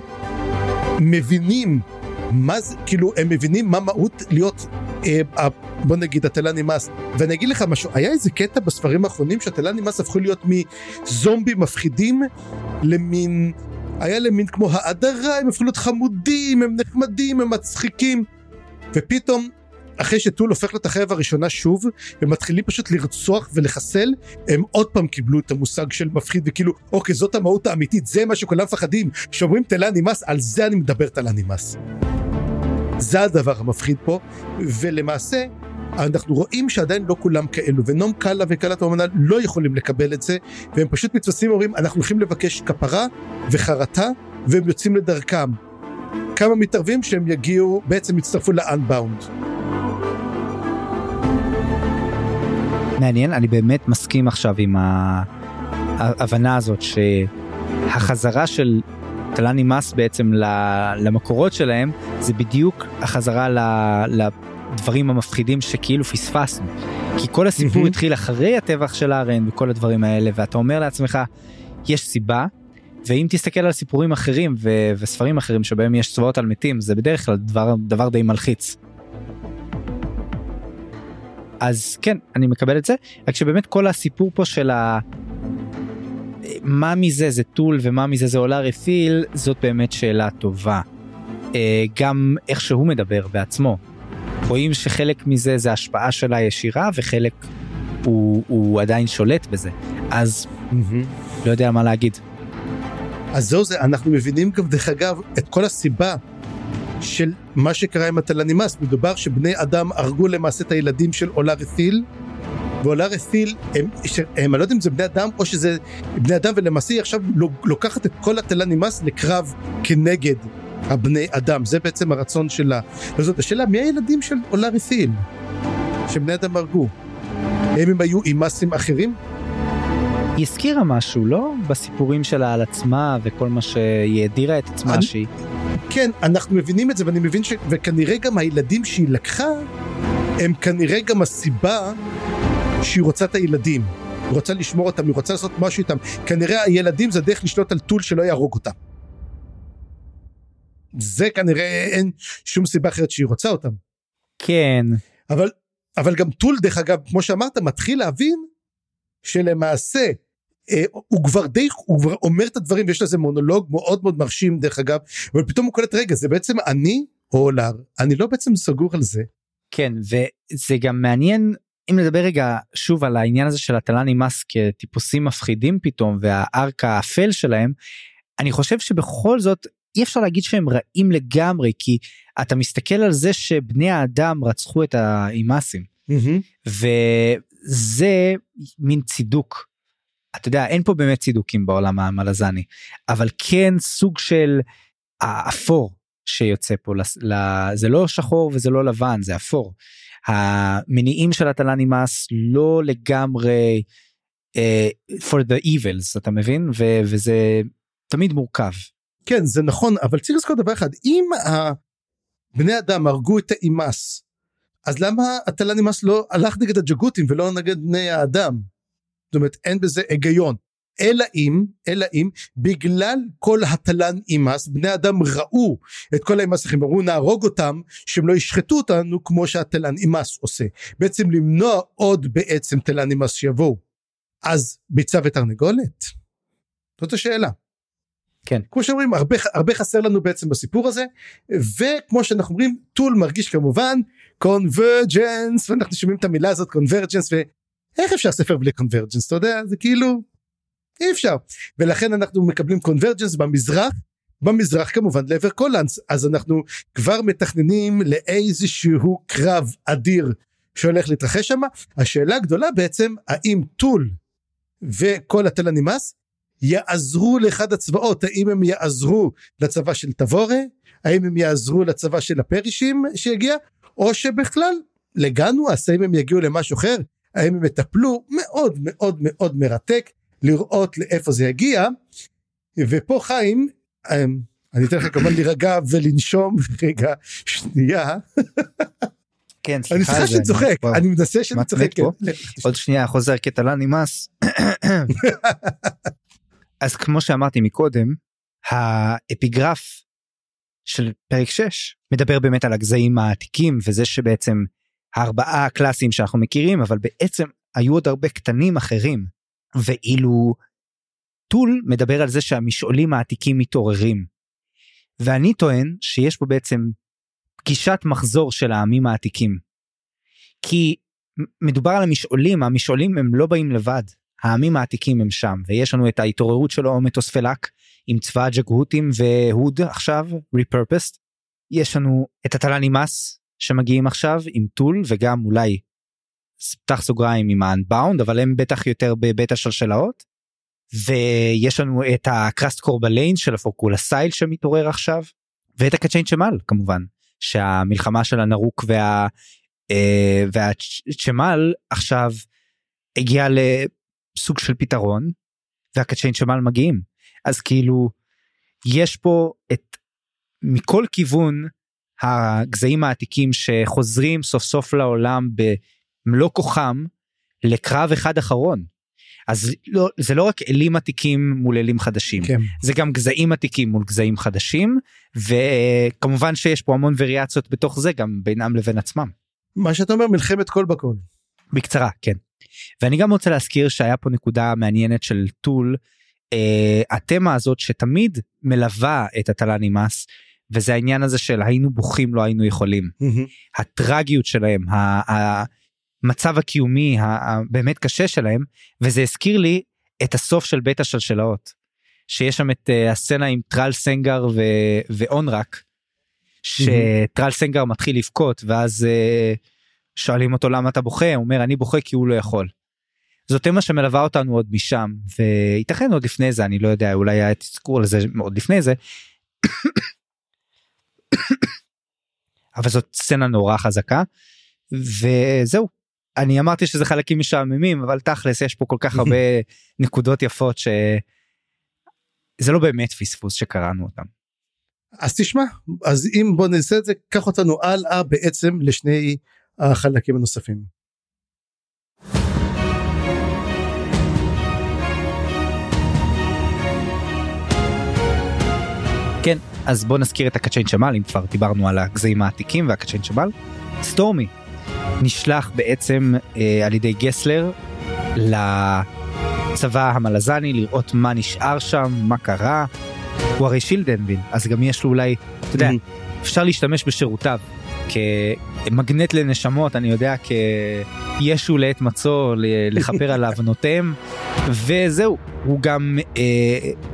מבינים מה זה כאילו הם מבינים מה מהות להיות אה, בוא נגיד התלה נמאס ואני אגיד לך משהו היה איזה קטע בספרים האחרונים שהתלה נמאס הפכו להיות מזומבים מפחידים למין היה להם מין כמו האדרה הם הפכו להיות חמודים הם נחמדים הם מצחיקים. ופתאום אחרי שטול הופך להיות החרב הראשונה שוב, ומתחילים פשוט לרצוח ולחסל, הם עוד פעם קיבלו את המושג של מפחיד, וכאילו, אוקיי, זאת המהות האמיתית, זה מה שכולם מפחדים. כשאומרים תלה נמאס, על זה אני מדבר תלה נמאס. זה הדבר המפחיד פה, ולמעשה, אנחנו רואים שעדיין לא כולם כאלו ונום קאלה וקאלת האמנה לא יכולים לקבל את זה והם פשוט מתבססים ואומרים אנחנו הולכים לבקש כפרה וחרטה והם יוצאים לדרכם. כמה מתערבים שהם יגיעו בעצם יצטרפו לאנבאונד. מעניין אני באמת מסכים עכשיו עם ההבנה הזאת שהחזרה של טלני מס בעצם למקורות שלהם זה בדיוק החזרה לדברים המפחידים שכאילו פספסנו. כי כל הסיפור התחיל אחרי הטבח של הארן וכל הדברים האלה ואתה אומר לעצמך יש סיבה ואם תסתכל על סיפורים אחרים ו- וספרים אחרים שבהם יש צבאות על מתים זה בדרך כלל דבר דבר די מלחיץ. אז כן אני מקבל את זה רק שבאמת כל הסיפור פה של ה... מה מזה זה טול ומה מזה זה עולה רפיל זאת באמת שאלה טובה. אה, גם איך שהוא מדבר בעצמו. רואים שחלק מזה זה השפעה שלה ישירה וחלק הוא, הוא עדיין שולט בזה אז mm-hmm. לא יודע מה להגיד. אז זהו זה אנחנו מבינים גם דרך אגב את כל הסיבה של מה שקרה עם התלנימאס מדובר שבני אדם הרגו למעשה את הילדים של עולה רפיל ועולה רפיל הם, הם, אני לא יודע אם זה בני אדם או שזה בני אדם ולמעשה היא עכשיו לוקחת את כל התלנימאס לקרב כנגד הבני אדם זה בעצם הרצון שלה. וזאת השאלה מי הילדים של עולה רפיל שבני אדם הרגו? האם הם היו אימאסים אחרים? היא הזכירה משהו, לא? בסיפורים שלה על עצמה וכל מה שהיא הדירה את עצמה אני... שהיא... כן, אנחנו מבינים את זה ואני מבין ש... וכנראה גם הילדים שהיא לקחה הם כנראה גם הסיבה שהיא רוצה את הילדים. היא רוצה לשמור אותם, היא רוצה לעשות משהו איתם. כנראה הילדים זה דרך לשלוט על טול שלא יהרוג אותם. זה כנראה אין שום סיבה אחרת שהיא רוצה אותם. כן. אבל, אבל גם טול דרך אגב, כמו שאמרת, מתחיל להבין שלמעשה הוא כבר די, הוא כבר אומר את הדברים ויש לזה מונולוג מאוד מאוד מרשים דרך אגב, אבל פתאום הוא קולט רגע זה בעצם אני או אולר, אני לא בעצם סגור על זה. כן וזה גם מעניין אם נדבר רגע שוב על העניין הזה של הטלני מס כטיפוסים מפחידים פתאום והארק האפל שלהם, אני חושב שבכל זאת אי אפשר להגיד שהם רעים לגמרי כי אתה מסתכל על זה שבני האדם רצחו את האימאסים mm-hmm. וזה מין צידוק. אתה יודע אין פה באמת צידוקים בעולם המלזני אבל כן סוג של האפור שיוצא פה זה לא שחור וזה לא לבן זה אפור. המניעים של הטלני מס לא לגמרי uh, for the evils אתה מבין ו- וזה תמיד מורכב. כן זה נכון אבל צריך לזכור דבר אחד אם בני אדם הרגו את האימאס אז למה הטלני מס לא הלך נגד הג'גותים ולא נגד בני האדם. זאת אומרת אין בזה היגיון. אלא אם, אלא אם, בגלל כל התלן אימאס, בני אדם ראו את כל האימאס אחרים, אמרו נהרוג אותם, שהם לא ישחטו אותנו כמו שהתלן אימאס עושה. בעצם למנוע עוד בעצם תלן אימאס שיבואו. אז ביצה ותרנגולת? זאת השאלה. כן. כמו שאומרים הרבה, הרבה חסר לנו בעצם בסיפור הזה וכמו שאנחנו אומרים טול מרגיש כמובן convergence ואנחנו שומעים את המילה הזאת convergence ואיך אפשר ספר בלי convergence אתה יודע? זה כאילו אי אפשר. ולכן אנחנו מקבלים convergence במזרח במזרח כמובן לעבר קולנס. אז אנחנו כבר מתכננים לאיזשהו קרב אדיר שהולך להתרחש שם. השאלה הגדולה בעצם האם טול וכל התלן אימאס יעזרו לאחד הצבאות? האם הם יעזרו לצבא של תבורה האם הם יעזרו לצבא של הפרישים שיגיע? או שבכלל לגנואס האם הם יגיעו למשהו אחר האם הם יטפלו מאוד מאוד מאוד מרתק לראות לאיפה זה יגיע ופה חיים אמ, אני אתן לך כמובן להירגע ולנשום רגע שנייה. כן סליחה. אני סליחה שאני צוחק אני מנסה שאני צוחק. עוד שנייה חוזר קטע נמאס. [laughs] אז כמו שאמרתי מקודם האפיגרף של פרק 6 מדבר באמת על הגזעים העתיקים וזה שבעצם הארבעה הקלאסיים שאנחנו מכירים אבל בעצם היו עוד הרבה קטנים אחרים ואילו טול מדבר על זה שהמשעולים העתיקים מתעוררים. ואני טוען שיש פה בעצם פגישת מחזור של העמים העתיקים. כי מדובר על המשעולים, המשעולים הם לא באים לבד, העמים העתיקים הם שם, ויש לנו את ההתעוררות שלו אומטוספלק עם צבא הג'גהותים והוד עכשיו, repurposed. יש לנו את הטלני מס שמגיעים עכשיו עם טול וגם אולי פתח סוגריים עם האנבאונד אבל הם בטח יותר בבית השלשלאות. ויש לנו את הקראסט קורבליין של הפורקולה סייל שמתעורר עכשיו ואת הקצ'יין צ'מל כמובן שהמלחמה של הנרוק וה... אה, והצ'מל עכשיו הגיע לסוג של פתרון והקצ'יין צ'מל מגיעים אז כאילו יש פה את מכל כיוון הגזעים העתיקים שחוזרים סוף סוף לעולם במלוא כוחם לקרב אחד אחרון. אז לא, זה לא רק אלים עתיקים מול אלים חדשים, כן. זה גם גזעים עתיקים מול גזעים חדשים, וכמובן שיש פה המון וריאציות בתוך זה גם בינם לבין עצמם. מה שאתה אומר מלחמת כל בכל. בקצרה, כן. ואני גם רוצה להזכיר שהיה פה נקודה מעניינת של טול, אה, התמה הזאת שתמיד מלווה את הטלני מס, וזה העניין הזה של היינו בוכים לא היינו יכולים. Mm-hmm. הטרגיות שלהם, המצב הקיומי הבאמת קשה שלהם, וזה הזכיר לי את הסוף של בית השלשלאות. שיש שם את uh, הסצנה עם טרל סנגר ו- ואונרק, שטרל סנגר מתחיל לבכות ואז uh, שואלים אותו למה אתה בוכה, הוא אומר אני בוכה כי הוא לא יכול. זאת תמה שמלווה אותנו עוד משם וייתכן עוד לפני זה אני לא יודע אולי היה תזכור לזה עוד לפני זה. אבל זאת סצנה נורא חזקה וזהו אני אמרתי שזה חלקים משעממים אבל תכלס יש פה כל כך הרבה [laughs] נקודות יפות שזה לא באמת פספוס שקראנו אותם. אז תשמע אז אם בוא נעשה את זה קח אותנו הלאה בעצם לשני החלקים הנוספים. כן, אז בוא נזכיר את הקצ'יין שמל, אם כבר דיברנו על הגזעים העתיקים והקצ'יין שמל. סטורמי נשלח בעצם אה, על ידי גסלר לצבא המלזני לראות מה נשאר שם, מה קרה. הוא הרי שילדנבין, אז גם יש לו אולי, אתה יודע. אפשר להשתמש בשירותיו כמגנט לנשמות, אני יודע, כישו לעת מצוא, לכפר על עוונותיהם, [laughs] וזהו, הוא גם אה,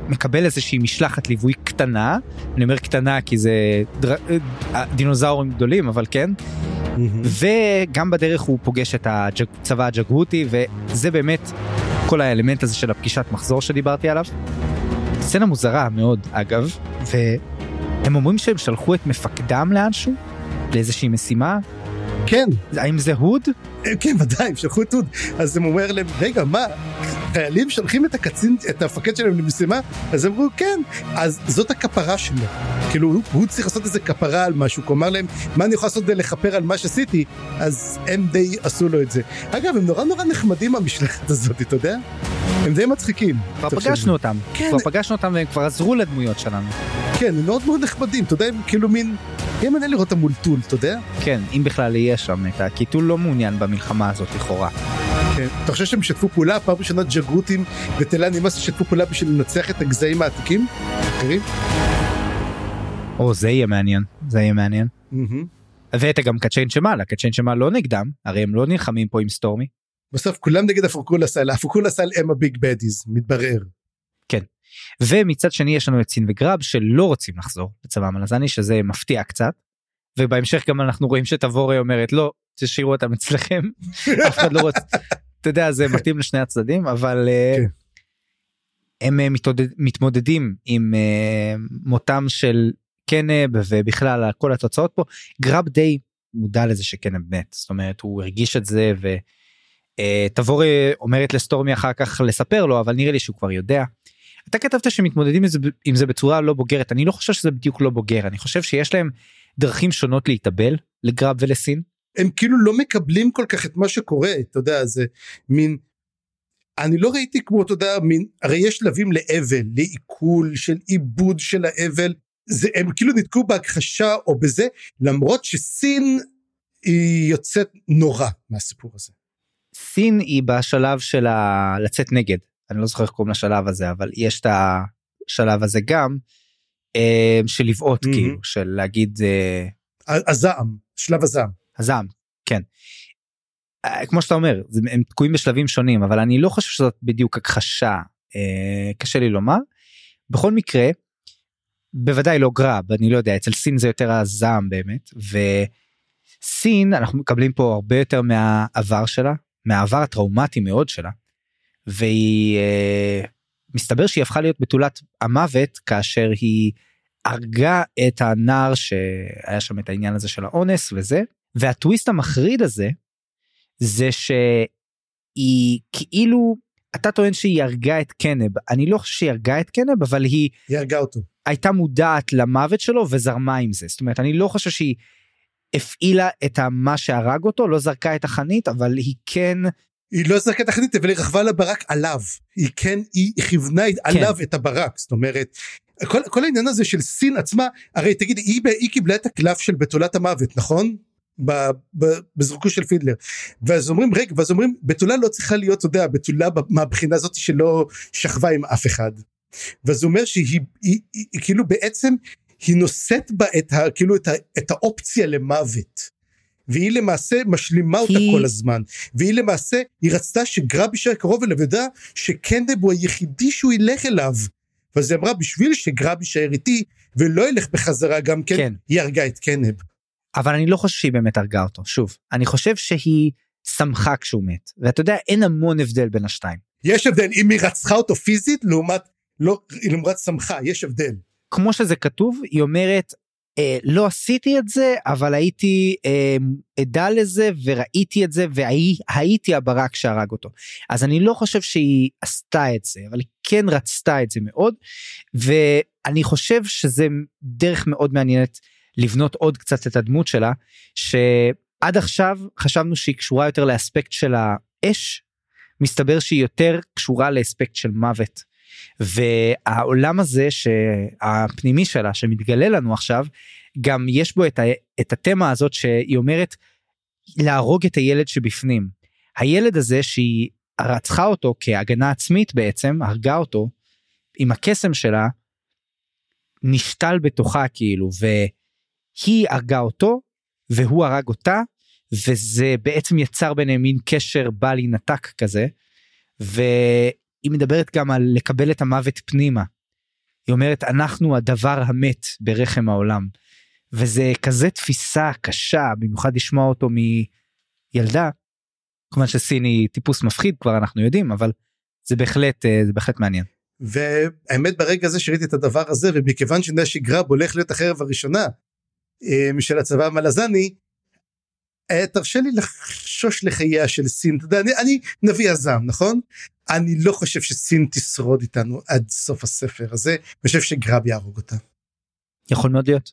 מקבל איזושהי משלחת ליווי קטנה, אני אומר קטנה כי זה דר... אה, דינוזאורים גדולים, אבל כן. וגם בדרך הוא פוגש את הצבא הג'גהותי וזה באמת כל האלמנט הזה של הפגישת מחזור שדיברתי עליו. סצנה מוזרה מאוד אגב והם אומרים שהם שלחו את מפקדם לאנשהו לאיזושהי משימה? כן. האם זה הוד? אה, כן ודאי, הם שלחו את הוד. אז הם אומר להם, רגע, מה, חיילים שולחים את הקצין, את המפקד שלהם למשימה? אז הם אמרו, כן. אז זאת הכפרה שלו. כאילו, הוא, הוא צריך לעשות איזה כפרה על משהו. הוא אמר להם, מה אני יכול לעשות כדי לכפר על מה שעשיתי? אז הם די עשו לו את זה. אגב, הם נורא נורא נחמדים המשלחת הזאת, אתה יודע? הם די מצחיקים. כבר פגשנו אותם. כן. כבר פגשנו אותם והם כבר עזרו לדמויות שלנו. כן, הם מאוד מאוד נחמדים, אתה יודע, הם כאילו מין... יהיה מעניין לראות אותם מול טול, אתה יודע? כן, אם בכלל יהיה שם את. כי טול לא מעוניין במלחמה הזאת לכאורה. כן. אתה חושב שהם שתפו פעולה? פעם ראשונה ג'גוטים ותלן אימאס שתפו פעולה בשביל לנצח את הגזעים העתיקים? אחרים? או, זה יהיה מעניין. זה יהיה מעניין. ואת גם קצ'יין שמל, הקצ'יין שמל לא נגדם, הרי הם לא נלחמים פה עם סטורמי. בסוף כולם נגד הפורקולה סל, הפורקולה סל הם ה big baddies, מתברר. כן. ומצד שני יש לנו את סין וגרב שלא רוצים לחזור לצבא המלזני שזה מפתיע קצת. ובהמשך גם אנחנו רואים שתבורי אומרת לא תשאירו אותם אצלכם [laughs] אף אחד לא רוצה אתה יודע זה מתאים לשני הצדדים אבל אה, כן. הם אה, מתמודד, מתמודדים עם uh, מותם של קנב ובכלל כל התוצאות פה גרב די מודע לזה שקנב מת זאת אומרת הוא הרגיש את זה ותבורי אומרת לסטורמי אחר כך לספר לו אבל נראה לי שהוא כבר יודע. אתה כתבת שמתמודדים עם זה, בצורה לא בוגרת אני לא חושב שזה בדיוק לא בוגר אני חושב שיש להם דרכים שונות להתאבל לגרב ולסין. הם כאילו לא מקבלים כל כך את מה שקורה אתה יודע זה מין אני לא ראיתי כמו אתה יודע מין הרי יש שלבים לאבל לעיכול של עיבוד של האבל זה הם כאילו נתקעו בהכחשה או בזה למרות שסין היא יוצאת נורא מהסיפור הזה. סין היא בשלב של ה... לצאת נגד אני לא זוכר איך קוראים לשלב הזה אבל יש את השלב הזה גם אה, של לבעוט mm-hmm. כאילו של להגיד אה, הזעם שלב הזעם הזעם כן. אה, כמו שאתה אומר הם תקועים בשלבים שונים אבל אני לא חושב שזאת בדיוק הכחשה קשה לי לומר. בכל מקרה בוודאי לא גראב אני לא יודע אצל סין זה יותר הזעם באמת סין אנחנו מקבלים פה הרבה יותר מהעבר שלה מהעבר הטראומטי מאוד שלה והיא אה, מסתבר שהיא הפכה להיות בתולת המוות כאשר היא הרגה את הנער שהיה שם את העניין הזה של האונס וזה והטוויסט המחריד הזה זה שהיא כאילו אתה טוען שהיא הרגה את קנב אני לא חושב שהיא הרגה את קנב אבל היא היא הרגה אותו. הייתה מודעת למוות שלו וזרמה עם זה. זאת אומרת אני לא חושב שהיא הפעילה את מה שהרג אותו לא זרקה את החנית אבל היא כן היא לא זרקה את החנית אבל היא רכבה לברק עליו היא כן היא כיוונה כן. עליו את הברק זאת אומרת כל, כל העניין הזה של סין עצמה הרי תגיד היא, היא קיבלה את הקלף של בתולת המוות נכון בזרוקו של פידלר ואז אומרים רגע ואז אומרים בתולה לא צריכה להיות אתה יודע בתולה מהבחינה הזאת שלא שכבה עם אף אחד. ואז הוא אומר שהיא היא, היא, היא, כאילו בעצם היא נושאת בה את, ה, כאילו את, ה, את האופציה למוות. והיא למעשה משלימה אותה היא... כל הזמן והיא למעשה היא רצתה שגרב יישאר קרוב אליו וידע שקנדב הוא היחידי שהוא ילך אליו. ואז היא אמרה בשביל שגרב יישאר איתי ולא ילך בחזרה גם כן, כן. היא הרגה את קנב. אבל אני לא חושב שהיא באמת הרגה אותו שוב אני חושב שהיא שמחה כשהוא מת ואתה יודע אין המון הבדל בין השתיים. יש הבדל אם היא רצחה אותו פיזית לעומת לא לעומת שמחה יש הבדל. כמו שזה כתוב היא אומרת אה, לא עשיתי את זה אבל הייתי אה, עדה לזה וראיתי את זה והייתי הברק שהרג אותו אז אני לא חושב שהיא עשתה את זה אבל היא כן רצתה את זה מאוד ואני חושב שזה דרך מאוד מעניינת לבנות עוד קצת את הדמות שלה שעד עכשיו חשבנו שהיא קשורה יותר לאספקט של האש מסתבר שהיא יותר קשורה לאספקט של מוות. והעולם הזה שהפנימי שלה שמתגלה לנו עכשיו גם יש בו את, ה, את התמה הזאת שהיא אומרת להרוג את הילד שבפנים. הילד הזה שהיא רצחה אותו כהגנה עצמית בעצם הרגה אותו עם הקסם שלה נשתל בתוכה כאילו והיא הרגה אותו והוא הרג אותה וזה בעצם יצר ביניהם מין קשר בל יינתק כזה. היא מדברת גם על לקבל את המוות פנימה. היא אומרת אנחנו הדבר המת ברחם העולם. וזה כזה תפיסה קשה במיוחד לשמוע אותו מילדה. כמובן שסין היא טיפוס מפחיד כבר אנחנו יודעים אבל זה בהחלט אה, זה בהחלט מעניין. והאמת ברגע הזה שראיתי את הדבר הזה ומכיוון שנשי גרב הולך להיות החרב הראשונה אה, של הצבא המלזני תרשה לי לחשוש לחייה של סין אתה יודע אני, אני נביא הזעם נכון אני לא חושב שסין תשרוד איתנו עד סוף הספר הזה אני חושב שגרב יהרוג אותה. יכול מאוד להיות.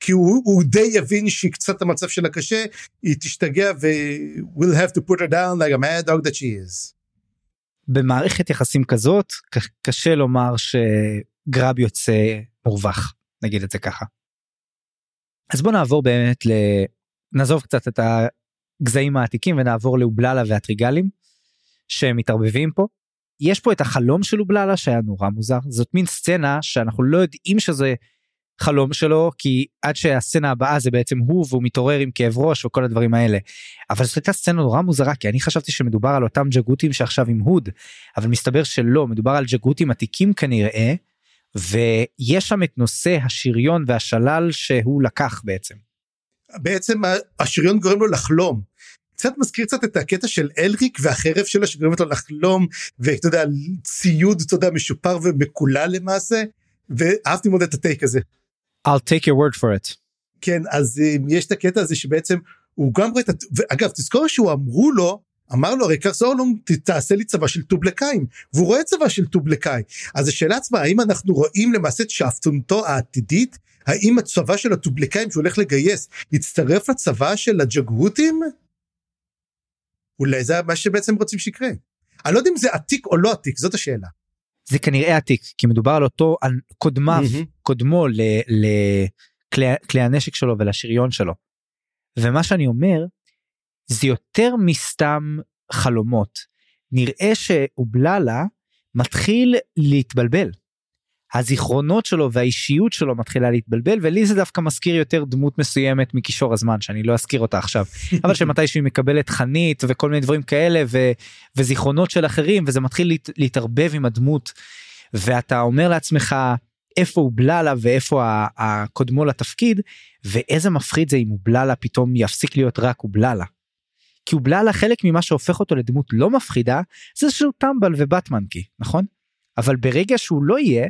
כי הוא, הוא די יבין שהיא קצת המצב שלה קשה היא תשתגע ו- will have to put her down like a mad dog that she is. במערכת יחסים כזאת קשה לומר שגרב יוצא מורווח נגיד את זה ככה. אז בוא נעבור באמת ל... נעזוב קצת את הגזעים העתיקים ונעבור לאובללה והטריגלים שמתערבבים פה. יש פה את החלום של אובללה שהיה נורא מוזר זאת מין סצנה שאנחנו לא יודעים שזה חלום שלו כי עד שהסצנה הבאה זה בעצם הוא והוא מתעורר עם כאב ראש וכל הדברים האלה. אבל זאת הייתה סצנה נורא מוזרה כי אני חשבתי שמדובר על אותם ג'גותים שעכשיו עם הוד אבל מסתבר שלא מדובר על ג'גותים עתיקים כנראה ויש שם את נושא השריון והשלל שהוא לקח בעצם. בעצם השריון גורם לו לחלום. קצת מזכיר קצת את הקטע של אלריק והחרב שלו שגורמת לו לחלום ואתה יודע ציוד אתה יודע משופר ומקולל למעשה ואהבתי מאוד את הטייק הזה. I'll take your word for it. כן אז אה, יש את הקטע הזה שבעצם הוא גם רואה את ואגב תזכור שהוא אמרו לו אמר לו הרי קרסאולום תעשה לי צבא של טובלקאים והוא רואה צבא של טובלקאי אז השאלה עצמה האם אנחנו רואים למעשה את שאפתונתו העתידית האם הצבא של הטובלקאים שהוא הולך לגייס יצטרף לצבא של הג'גהותים? אולי זה מה שבעצם רוצים שיקרה. אני לא יודע אם זה עתיק או לא עתיק זאת השאלה. זה כנראה עתיק כי מדובר על אותו על קודמיו mm-hmm. קודמו לכלי הנשק שלו ולשריון שלו. ומה שאני אומר זה יותר מסתם חלומות נראה שאובללה מתחיל להתבלבל. הזיכרונות שלו והאישיות שלו מתחילה להתבלבל ולי זה דווקא מזכיר יותר דמות מסוימת מקישור הזמן שאני לא אזכיר אותה עכשיו [laughs] אבל שמתי שהיא מקבלת חנית וכל מיני דברים כאלה ו, וזיכרונות של אחרים וזה מתחיל להת, להתערבב עם הדמות ואתה אומר לעצמך איפה הוא בללה ואיפה הקודמו לתפקיד ואיזה מפחיד זה אם הוא בללה פתאום יפסיק להיות רק הוא בללה. כי הוא בללה חלק ממה שהופך אותו לדמות לא מפחידה זה שהוא טמבל ובטמנקי נכון? אבל ברגע שהוא לא יהיה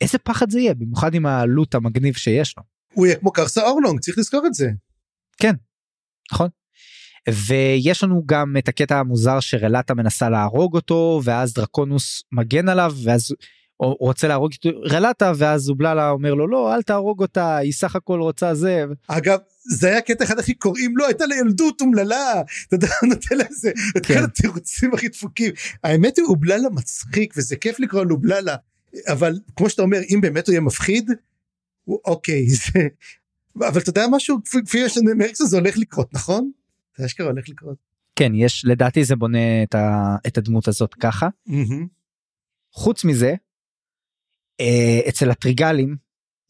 איזה פחד זה יהיה במיוחד עם העלות המגניב שיש לו. הוא יהיה כמו קרסה אורלונג צריך לזכור את זה. כן נכון. ויש לנו גם את הקטע המוזר שרלטה מנסה להרוג אותו ואז דרקונוס מגן עליו ואז הוא רוצה להרוג את רלטה ואז אובללה אומר לו לא אל תהרוג אותה היא סך הכל רוצה זה. אגב זה היה קטע אחד הכי קוראים לו הייתה לה ילדות אומללה אתה יודע נותן לזה את כל התירוצים הכי דפוקים האמת היא אובללה מצחיק וזה כיף לקרוא לו אובללה אבל כמו שאתה אומר אם באמת הוא יהיה מפחיד אוקיי [laughs] זה אבל אתה יודע משהו כפי שנאמר זה הולך לקרות נכון? זה אשכרה הולך לקרות. כן יש לדעתי זה בונה את, ה, את הדמות הזאת ככה. Mm-hmm. חוץ מזה אה, אצל הטריגלים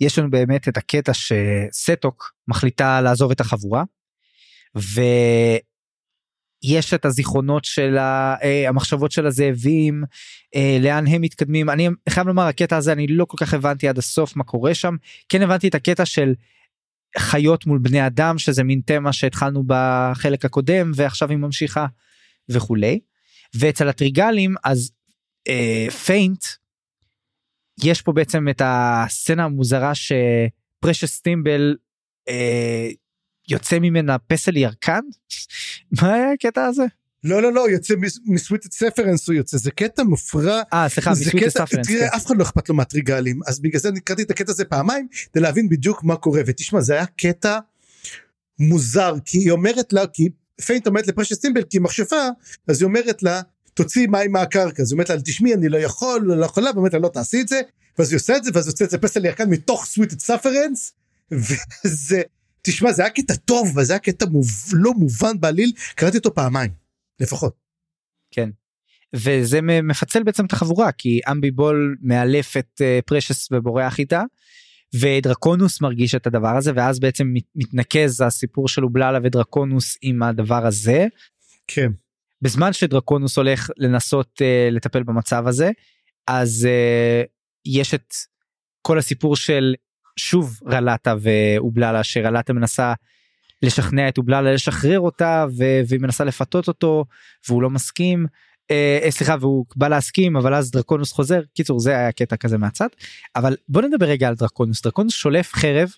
יש לנו באמת את הקטע שסטוק מחליטה לעזוב את החבורה ויש את הזיכרונות של אה, המחשבות של הזאבים אה, לאן הם מתקדמים. אני חייב לומר הקטע הזה אני לא כל כך הבנתי עד הסוף מה קורה שם. כן הבנתי את הקטע של חיות מול בני אדם שזה מין תמה שהתחלנו בחלק הקודם ועכשיו היא ממשיכה וכולי. ואצל הטריגלים אז אה, פיינט יש פה בעצם את הסצנה המוזרה שפרשס טימבל אה, יוצא ממנה פסל ירקן? מה היה הקטע הזה? לא לא לא יוצא מסוויטד ספרנס הוא יוצא זה קטע מופרע. אה סליחה מסוויטד ספרנס. תראה. אף אחד לא אכפת לו מהטריגלים אז בגלל זה אני קראתי את הקטע הזה פעמיים כדי להבין בדיוק מה קורה ותשמע זה היה קטע מוזר כי היא אומרת לה כי פיינט אומרת לפרשס טימבל כי היא מכשפה אז היא אומרת לה תוציא מים מהקרקע אז היא אומרת לה תשמעי אני לא יכול לא יכולה ואומרת לה לא תעשי את זה ואז היא עושה את זה ואז יוצא את זה פסל ירקן מתוך סוויטסט ספרנס [laughs] וזה תשמע זה היה קטע טוב וזה היה קטע מוב, לא מובן בעליל קראתי אותו פעמיים לפחות. כן. וזה מפצל בעצם את החבורה כי אמבי בול מעלף את uh, פרשס ובורח איתה ודרקונוס מרגיש את הדבר הזה ואז בעצם מתנקז הסיפור של אובללה ודרקונוס עם הדבר הזה. כן. בזמן שדרקונוס הולך לנסות uh, לטפל במצב הזה אז uh, יש את כל הסיפור של שוב רלטה ואובללה שרלטה מנסה לשכנע את אובללה לשחרר אותה ו- והיא מנסה לפתות אותו והוא לא מסכים. אה, אה, סליחה והוא בא להסכים אבל אז דרקונוס חוזר. קיצור זה היה קטע כזה מהצד. אבל בוא נדבר רגע על דרקונוס. דרקונוס שולף חרב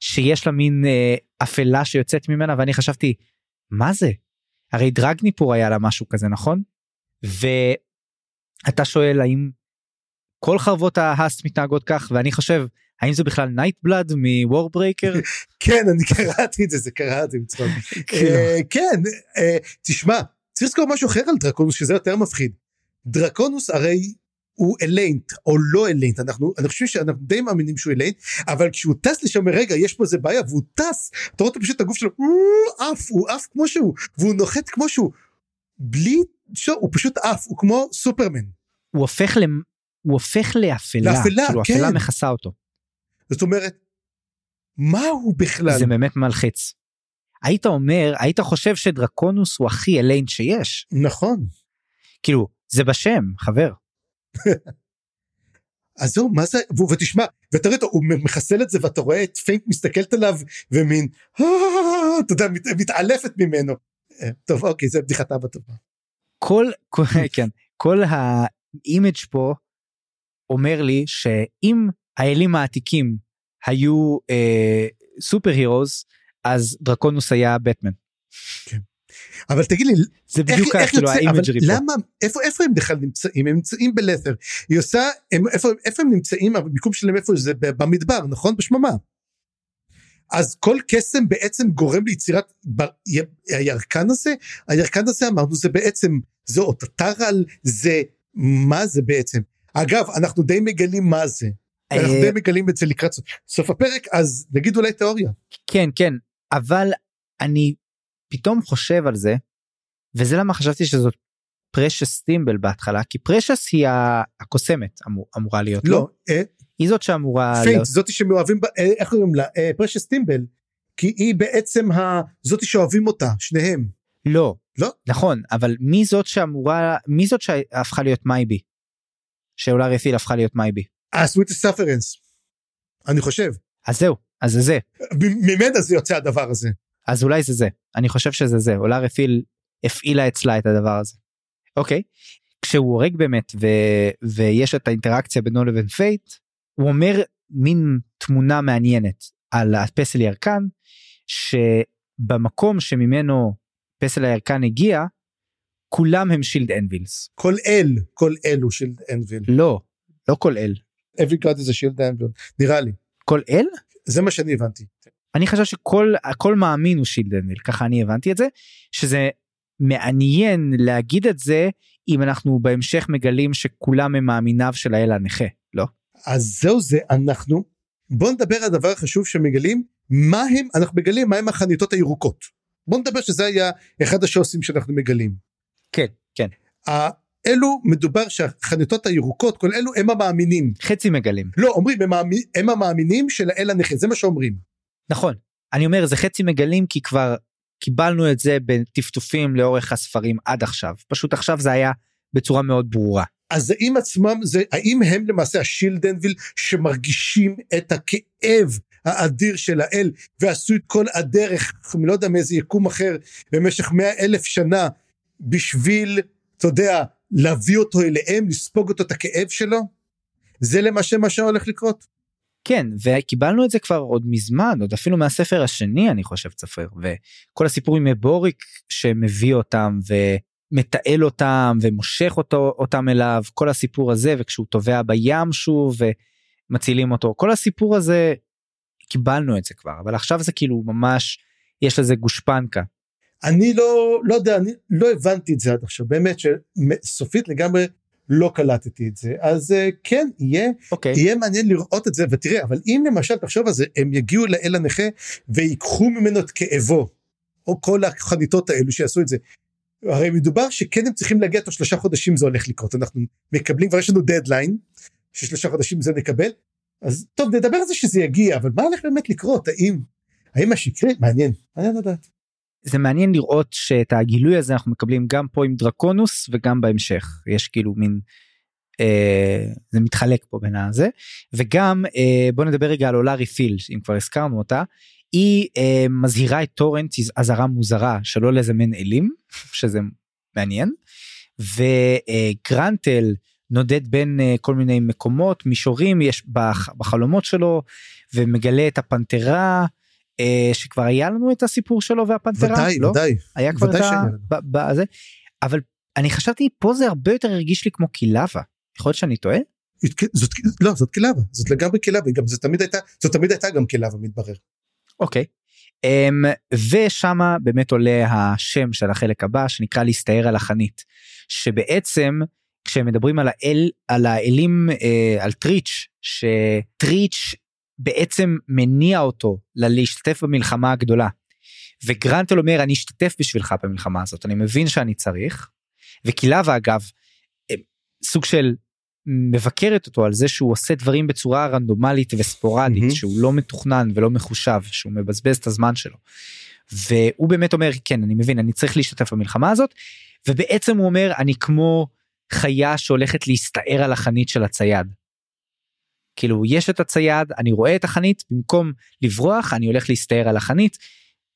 שיש לה מין אה, אפלה שיוצאת ממנה ואני חשבתי מה זה? הרי דרגניפור היה לה משהו כזה נכון? ואתה שואל האם כל חרבות ההאסט מתנהגות כך? ואני חושב האם זה בכלל נייט בלאד מוורברייקר? כן אני קראתי את זה זה קראתי מצחוק. [laughs] כאילו. אה, כן אה, תשמע צריך לזכור משהו אחר על דרקונוס שזה יותר מפחיד. דרקונוס הרי הוא אליינט או לא אליינט אנחנו אני חושב שאנחנו די מאמינים שהוא אליינט אבל כשהוא טס לשם רגע יש פה איזה בעיה והוא טס אתה רואה פשוט את הגוף שלו עף הוא עף כמו שהוא והוא נוחת כמו שהוא בלי הוא פשוט עף הוא כמו סופרמן. הוא הופך הוא הופך לאפלה, לאפלה, כאילו כן. אפלה מכסה אותו. זאת אומרת, מה הוא בכלל? זה באמת מלחיץ. היית אומר, היית חושב שדרקונוס הוא הכי אליין שיש. נכון. כאילו, זה בשם, חבר. [laughs] אז זהו, מה זה, ותשמע, ואתה רואה, הוא מחסל את זה ואתה רואה את פיינט מסתכלת עליו ומין, אתה יודע, מתעלפת ממנו. אה, טוב, אוקיי, זה בדיחת אבא טובה. כל, [laughs] כן, כל ה image פה אומר לי שאם האלים העתיקים היו אה, super heroes אז דרקונוס היה בטמן. כן. אבל תגיד לי זה בדיוק איך, כאילו ה imagery פה. למה איפה איפה הם בכלל נמצאים הם נמצאים בלת'ר היא עושה הם, איפה, איפה הם נמצאים המיקום שלהם איפה זה במדבר נכון בשממה. אז כל קסם בעצם גורם ליצירת ב, הירקן הזה הירקן הזה אמרנו זה בעצם זה אוטטרל זה מה זה בעצם אגב אנחנו די מגלים מה זה. אנחנו די מגלים את זה לקראת סוף הפרק אז נגיד אולי תיאוריה. כן כן אבל אני פתאום חושב על זה וזה למה חשבתי שזאת פרשס טימבל בהתחלה כי פרשס היא הקוסמת אמור, אמורה להיות לא, לא? אה, היא זאת שאמורה פיינט לא... זאתי שמאוהבים בה אה, איך קוראים לה אה, פרשס טימבל כי היא בעצם ה... זאתי שאוהבים אותה שניהם. לא לא נכון אבל מי זאת שאמורה מי זאת שהפכה להיות מייבי. שאולי רפיל הפכה להיות מייבי. סוויט ספרנס. אני חושב. אז זהו, אז זה זה. ממנה זה יוצא הדבר הזה. אז אולי זה זה. אני חושב שזה זה. אולי רפיל הפעילה אצלה את הדבר הזה. אוקיי. כשהוא הורג באמת ו... ויש את האינטראקציה בינו לבין פייט, הוא אומר מין תמונה מעניינת על הפסל ירקן, שבמקום שממנו פסל הירקן הגיע, כולם הם shield anvils. כל אל, כל אל הוא shield anvil. לא, לא כל אל. Every god is a shield נראה לי. כל אל? זה מה שאני הבנתי. אני חושב שכל הכל מאמין הוא שילד אנביל, ככה אני הבנתי את זה, שזה מעניין להגיד את זה אם אנחנו בהמשך מגלים שכולם הם מאמיניו של האל הנכה, לא? אז זהו זה, אנחנו, בוא נדבר על הדבר החשוב שמגלים, מה הם, אנחנו מגלים מה הם החניתות הירוקות. בוא נדבר שזה היה אחד השו"סים שאנחנו מגלים. כן, כן. אלו מדובר שהחניתות הירוקות כל אלו הם המאמינים. חצי מגלים. לא אומרים הם, המאמין, הם המאמינים של האל הנכה זה מה שאומרים. נכון. אני אומר זה חצי מגלים כי כבר קיבלנו את זה בטפטופים לאורך הספרים עד עכשיו פשוט עכשיו זה היה בצורה מאוד ברורה. אז האם עצמם זה האם הם למעשה השילדנביל שמרגישים את הכאב האדיר של האל ועשו את כל הדרך אני לא יודע מאיזה יקום אחר במשך מאה אלף שנה בשביל אתה יודע להביא אותו אליהם לספוג אותו את הכאב שלו זה למעשה מה שהולך לקרות. כן וקיבלנו את זה כבר עוד מזמן עוד אפילו מהספר השני אני חושב צפריר וכל הסיפור עם בוריק שמביא אותם ומתעל אותם ומושך אותו אותם אליו כל הסיפור הזה וכשהוא טובע בים שוב ומצילים אותו כל הסיפור הזה קיבלנו את זה כבר אבל עכשיו זה כאילו ממש יש לזה גושפנקה. אני לא לא יודע אני לא הבנתי את זה עד עכשיו באמת שסופית לגמרי לא קלטתי את זה אז uh, כן יהיה okay. אוקיי. יהיה מעניין לראות את זה ותראה אבל אם למשל תחשוב על זה הם יגיעו לאל הנכה ויקחו ממנו את כאבו או כל החניתות האלו שיעשו את זה. הרי מדובר שכן הם צריכים להגיע תוך שלושה חודשים זה הולך לקרות אנחנו מקבלים כבר יש לנו דדליין ששלושה חודשים זה נקבל אז טוב נדבר על זה שזה יגיע אבל מה הולך באמת לקרות האם האם השקרי מעניין מעניין לדעת. זה מעניין לראות שאת הגילוי הזה אנחנו מקבלים גם פה עם דרקונוס וגם בהמשך. יש כאילו מין אה, זה מתחלק פה בין הזה. וגם אה, בוא נדבר רגע על אולארי פיל אם כבר הזכרנו אותה. היא אה, מזהירה את טורנט אזהרה מוזרה שלא לזמן אלים [laughs] שזה מעניין. וגרנטל נודד בין אה, כל מיני מקומות מישורים יש בח, בחלומות שלו ומגלה את הפנתרה אה, שכבר היה לנו את הסיפור שלו והפנתרה ודאי לא? ודאי. היה כבר ודאי את ה... ב- ב- זה אבל אני חשבתי פה זה הרבה יותר הרגיש לי כמו קילבה יכול להיות שאני טועה? זאת לא זאת קילבה זאת לגמרי קילבה גם זה תמיד הייתה זאת תמיד הייתה גם קילבה מתברר. אוקיי. Um, ושמה באמת עולה השם של החלק הבא שנקרא להסתער על החנית שבעצם כשהם מדברים על האל על האלים uh, על טריץ' שטריץ' בעצם מניע אותו להשתתף במלחמה הגדולה. וגרנטל אומר אני אשתתף בשבילך במלחמה הזאת אני מבין שאני צריך. וקילבה אגב אה, סוג של מבקרת אותו על זה שהוא עושה דברים בצורה רנדומלית וספורדית מהמם. שהוא לא מתוכנן ולא מחושב שהוא מבזבז את הזמן שלו. והוא באמת אומר כן אני מבין אני צריך להשתתף במלחמה הזאת ובעצם הוא אומר אני כמו חיה שהולכת להסתער על החנית של הצייד. כאילו יש את הצייד אני רואה את החנית במקום לברוח אני הולך להסתער על החנית.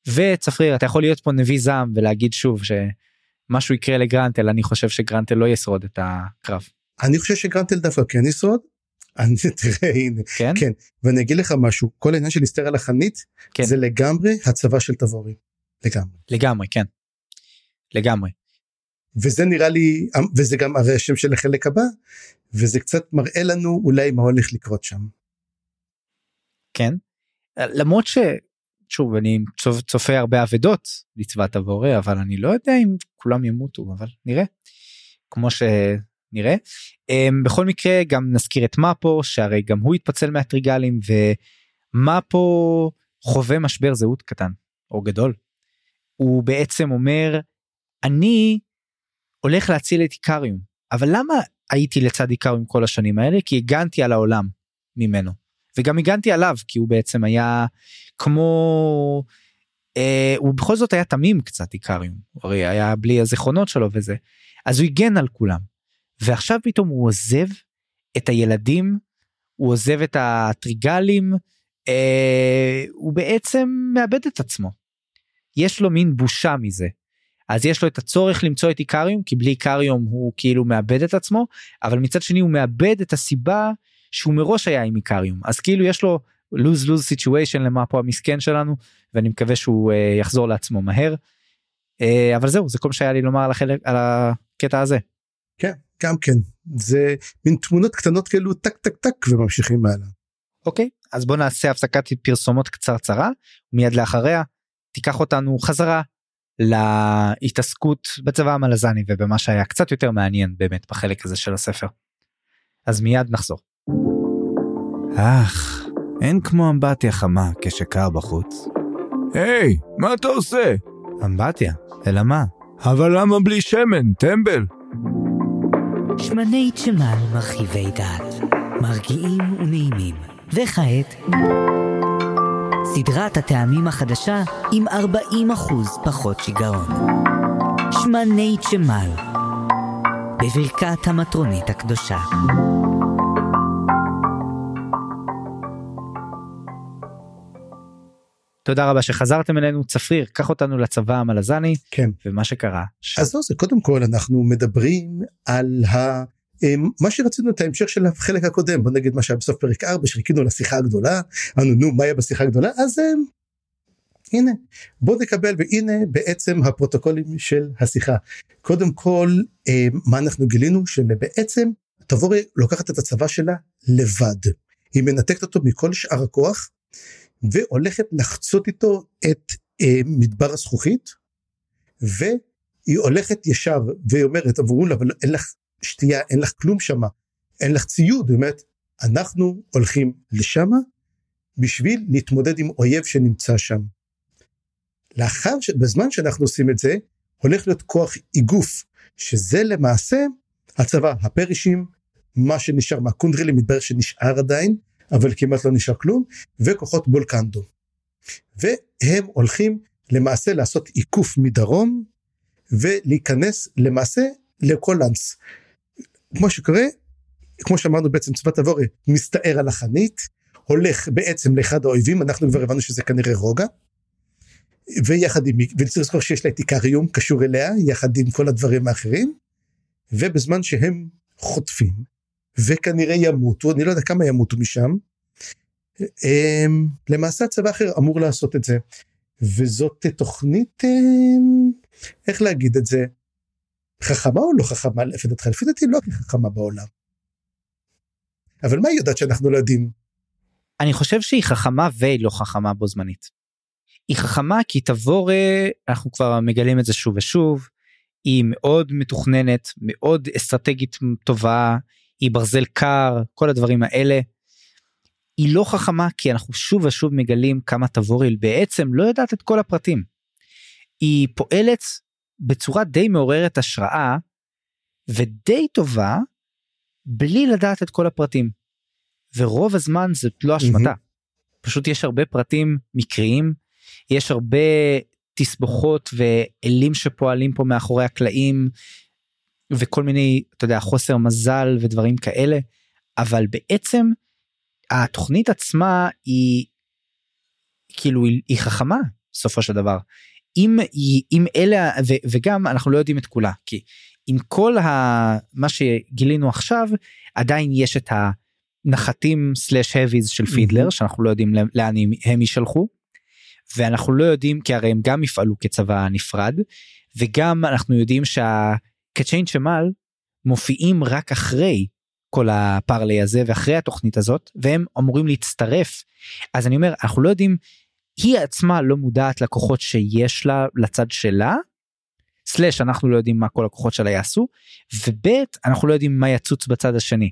וצפריר אתה יכול להיות פה נביא זעם ולהגיד שוב שמשהו יקרה לגרנטל אני חושב שגרנטל לא ישרוד את הקרב. אני חושב שגרנטל דווקא כן ישרוד. [laughs] אני תראה הנה כן? כן ואני אגיד לך משהו כל העניין של להסתער על החנית כן. זה לגמרי הצבא של תבורי. לגמרי. לגמרי כן. לגמרי. וזה נראה לי וזה גם הרי השם של החלק הבא וזה קצת מראה לנו אולי מה הולך לקרות שם. כן. למרות ש... שוב אני צופ- צופה הרבה אבדות לצבא תבורה אבל אני לא יודע אם כולם ימותו אבל נראה. כמו שנראה. Um, בכל מקרה גם נזכיר את מפו שהרי גם הוא התפצל מהטריגלים ומפו חווה משבר זהות קטן או גדול. הוא בעצם אומר אני הולך להציל את איקריום אבל למה הייתי לצד איקריום כל השנים האלה? כי הגנתי על העולם ממנו. וגם הגנתי עליו כי הוא בעצם היה כמו אה, הוא בכל זאת היה תמים קצת איקריום הרי היה בלי הזיכרונות שלו וזה. אז הוא הגן על כולם. ועכשיו פתאום הוא עוזב את הילדים הוא עוזב את הטריגלים, אה, הוא בעצם מאבד את עצמו. יש לו מין בושה מזה. אז יש לו את הצורך למצוא את איקריום כי בלי איקריום הוא כאילו מאבד את עצמו אבל מצד שני הוא מאבד את הסיבה שהוא מראש היה עם איקריום אז כאילו יש לו lose lose situation למה פה המסכן שלנו ואני מקווה שהוא uh, יחזור לעצמו מהר. Uh, אבל זהו זה כל מה שהיה לי לומר על החלק על הקטע הזה. כן גם כן זה מין תמונות קטנות כאלו טק טק טק וממשיכים מעלה. אוקיי אז בוא נעשה הפסקת פרסומות קצרצרה מיד לאחריה תיקח אותנו חזרה להתעסקות בצבא המלזני ובמה שהיה קצת יותר מעניין באמת בחלק הזה של הספר. אז מיד נחזור. אך, אין כמו אמבטיה חמה כשקר בחוץ. היי, hey, מה אתה עושה? אמבטיה, אלא מה? אבל למה בלי שמן, טמבל? שמני צ'מל מרחיבי דעת, מרגיעים ונעימים. וכעת... סדרת הטעמים החדשה עם 40% פחות שיגעון. שמני צ'מל, בברכת המטרונית הקדושה. תודה רבה שחזרתם אלינו צפריר קח אותנו לצבא המלזני כן ומה שקרה. ש... אז לא זה קודם כל אנחנו מדברים על ה... אמ, מה שרצינו את ההמשך של החלק הקודם בוא נגיד מה שהיה בסוף פרק 4 שחיכינו לשיחה הגדולה אמרנו נו מה היה בשיחה הגדולה? אז אמ, הנה בוא נקבל והנה בעצם הפרוטוקולים של השיחה. קודם כל אמ, מה אנחנו גילינו? שבעצם תבורי לוקחת את הצבא שלה לבד. היא מנתקת אותו מכל שאר הכוח והולכת לחצות איתו את מדבר הזכוכית והיא הולכת ישר והיא אומרת אמרו לה אבל אין לך שתייה, אין לך כלום שמה, אין לך ציוד, באמת, אנחנו הולכים לשמה בשביל להתמודד עם אויב שנמצא שם. לאחר. בזמן שאנחנו עושים את זה, הולך להיות כוח איגוף, שזה למעשה הצבא, הפרישים, מה שנשאר מהקונדרילים מתברר שנשאר עדיין, אבל כמעט לא נשאר כלום, וכוחות בולקנדו. והם הולכים למעשה לעשות עיקוף מדרום, ולהיכנס למעשה לקולנס, כמו שקורה, כמו שאמרנו בעצם צבא תבורי מסתער על החנית, הולך בעצם לאחד האויבים, אנחנו כבר הבנו שזה כנראה רוגע. ויחד עם, וצריך לזכור שיש לה את איקריום קשור אליה, יחד עם כל הדברים האחרים. ובזמן שהם חוטפים, וכנראה ימותו, אני לא יודע כמה ימותו משם, הם, למעשה הצבא אחר אמור לעשות את זה. וזאת תוכנית, הם, איך להגיד את זה, חכמה או לא חכמה לפי דעתך? לפי דעתי לא הכי חכמה בעולם. אבל מה היא יודעת שאנחנו לא יודעים? אני חושב שהיא חכמה והיא לא חכמה בו זמנית. היא חכמה כי תבור, אנחנו כבר מגלים את זה שוב ושוב, היא מאוד מתוכננת, מאוד אסטרטגית טובה, היא ברזל קר, כל הדברים האלה. היא לא חכמה כי אנחנו שוב ושוב מגלים כמה תבוריל בעצם לא יודעת את כל הפרטים. היא פועלת בצורה די מעוררת השראה ודי טובה בלי לדעת את כל הפרטים. ורוב הזמן זאת לא אשמתה. Mm-hmm. פשוט יש הרבה פרטים מקריים, יש הרבה תסבוכות ואלים שפועלים פה מאחורי הקלעים וכל מיני, אתה יודע, חוסר מזל ודברים כאלה, אבל בעצם התוכנית עצמה היא כאילו היא חכמה בסופו של דבר. אם אם אלה ו, וגם אנחנו לא יודעים את כולה כי עם כל ה, מה שגילינו עכשיו עדיין יש את הנחתים סלאש האביז של פידלר mm-hmm. שאנחנו לא יודעים לאן הם יישלחו. ואנחנו לא יודעים כי הרי הם גם יפעלו כצבא נפרד וגם אנחנו יודעים שהקצ'יין שמל מופיעים רק אחרי כל הפרלי הזה ואחרי התוכנית הזאת והם אמורים להצטרף אז אני אומר אנחנו לא יודעים היא עצמה לא מודעת לכוחות שיש לה לצד שלה. סלאש אנחנו לא יודעים מה כל הכוחות שלה יעשו וב' אנחנו לא יודעים מה יצוץ בצד השני.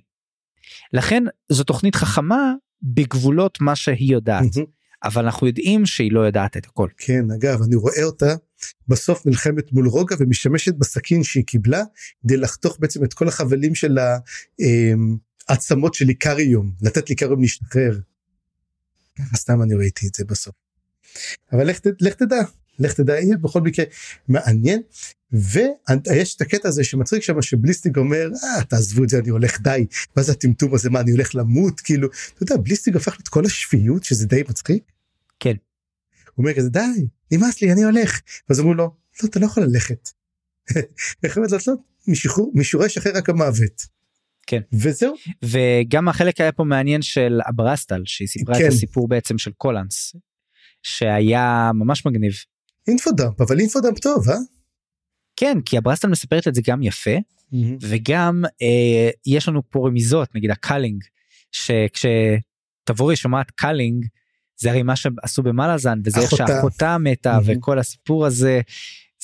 לכן זו תוכנית חכמה בגבולות מה שהיא יודעת אבל אנחנו יודעים שהיא לא יודעת את הכל. כן אגב אני רואה אותה בסוף נלחמת מול רוגע ומשתמשת בסכין שהיא קיבלה כדי לחתוך בעצם את כל החבלים של העצמות של איקריום לתת לאיקריום להשתחרר. סתם אני ראיתי את זה בסוף. אבל לך, לך תדע לך תדע יהיה בכל מקרה מעניין ויש את הקטע הזה שמצחיק שם שבליסטיג אומר אה, תעזבו את זה אני הולך די מה זה הטמטום הזה מה אני הולך למות כאילו אתה יודע בליסטיג הפך את כל השפיות שזה די מצחיק. כן. הוא אומר כזה די נמאס לי אני הולך ואז אמרו לו לא אתה לא יכול ללכת. [laughs] איך אומרת לעשות מישורי שחרר רק המוות. כן. וזהו. וגם החלק היה פה מעניין של אברסטל שהיא סיפרה כן. את הסיפור בעצם של קולנס שהיה ממש מגניב. infodump אבל infodump טוב אה? כן כי אברסטל מספרת את זה גם יפה וגם אה, יש לנו פה רמיזות נגיד ה culling שכשתבורי שומעת culling זה הרי מה שעשו במלאזן וזה איך אחותה. שאחותה מתה Mhm. וכל הסיפור הזה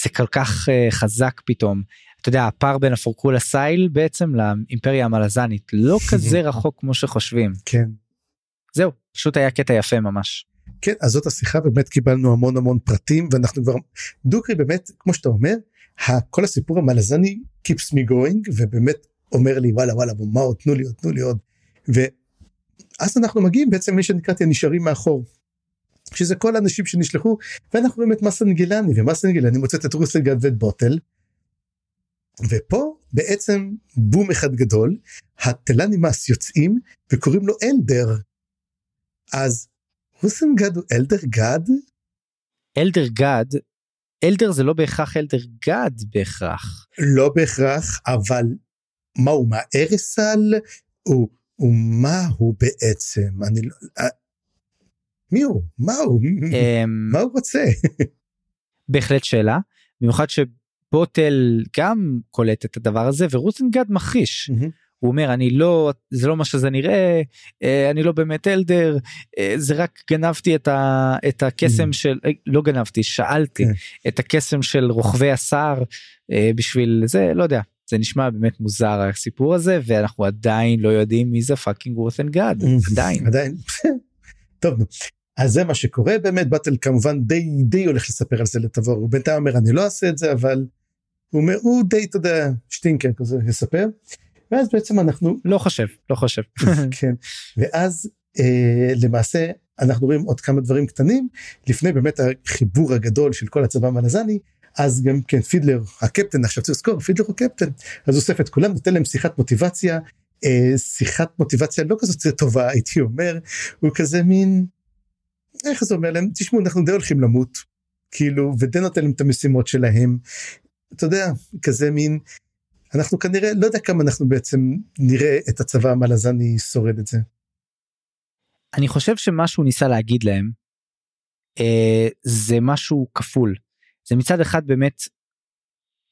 זה כל כך אה, חזק פתאום. אתה יודע הפער בין הפורקולה סייל בעצם לאימפריה המלאזנית לא [laughs] כזה רחוק כמו שחושבים כן. זהו פשוט היה קטע יפה ממש. כן אז זאת השיחה באמת קיבלנו המון המון פרטים ואנחנו כבר דוקרי באמת כמו שאתה אומר כל הסיפור המלזני keeps me going ובאמת אומר לי וואלה וואלה מה עוד תנו לי עוד תנו לי עוד. ואז אנחנו מגיעים בעצם מי שנקראתי הנשארים מאחור. שזה כל האנשים שנשלחו ואנחנו רואים את מסנגילני ומסנגילני מוצאת את רוסלגד ואת בוטל. ופה בעצם בום אחד גדול הטלנימאס יוצאים וקוראים לו אלדר. אז רוסנגד הוא אלדר גד? אלדר גד אלדר זה לא בהכרח אלדר גד בהכרח לא בהכרח, אבל מה הוא, מה ארסל? הוא, הוא מה הוא בעצם? אני לא... אה, מי הוא? מה הוא? אמ, [laughs] מה הוא רוצה? [laughs] בהחלט שאלה במיוחד שבוטל גם קולט את הדבר הזה ורוסנגד מכחיש הוא אומר אני לא זה לא מה שזה נראה אה, אני לא באמת אלדר אה, זה רק גנבתי את, ה, את הקסם Mm. של אה, לא גנבתי שאלתי כן. את הקסם של רוכבי השר בשביל זה לא יודע זה נשמע באמת מוזר הסיפור הזה ואנחנו עדיין לא יודעים מי זה פאקינג רוסנגד עדיין עדיין. [laughs] טוב. אז זה מה שקורה באמת באטל כמובן די די הולך לספר על זה לתבור הוא בינתיים אומר אני לא אעשה את זה אבל הוא אומר הוא די אתה יודע שטינקר כזה יספר. ואז בעצם אנחנו לא חושב לא חושב. [laughs] כן. ואז אה, למעשה אנחנו רואים עוד כמה דברים קטנים. לפני באמת החיבור הגדול של כל הצבא המלזני אז גם כן פידלר הקפטן עכשיו צריך לזכור פידלר הוא קפטן. אז אוסף את כולם נותן להם שיחת מוטיבציה. אה, שיחת מוטיבציה לא כזאת טובה הייתי אומר. הוא כזה מין איך זה אומר להם? תשמעו אנחנו די הולכים למות כאילו ודי נותן להם את המשימות שלהם. אתה יודע כזה מין אנחנו כנראה לא יודע כמה אנחנו בעצם נראה את הצבא המלזני שורד את זה. אני חושב שמה שהוא ניסה להגיד להם אה, זה משהו כפול. זה מצד אחד באמת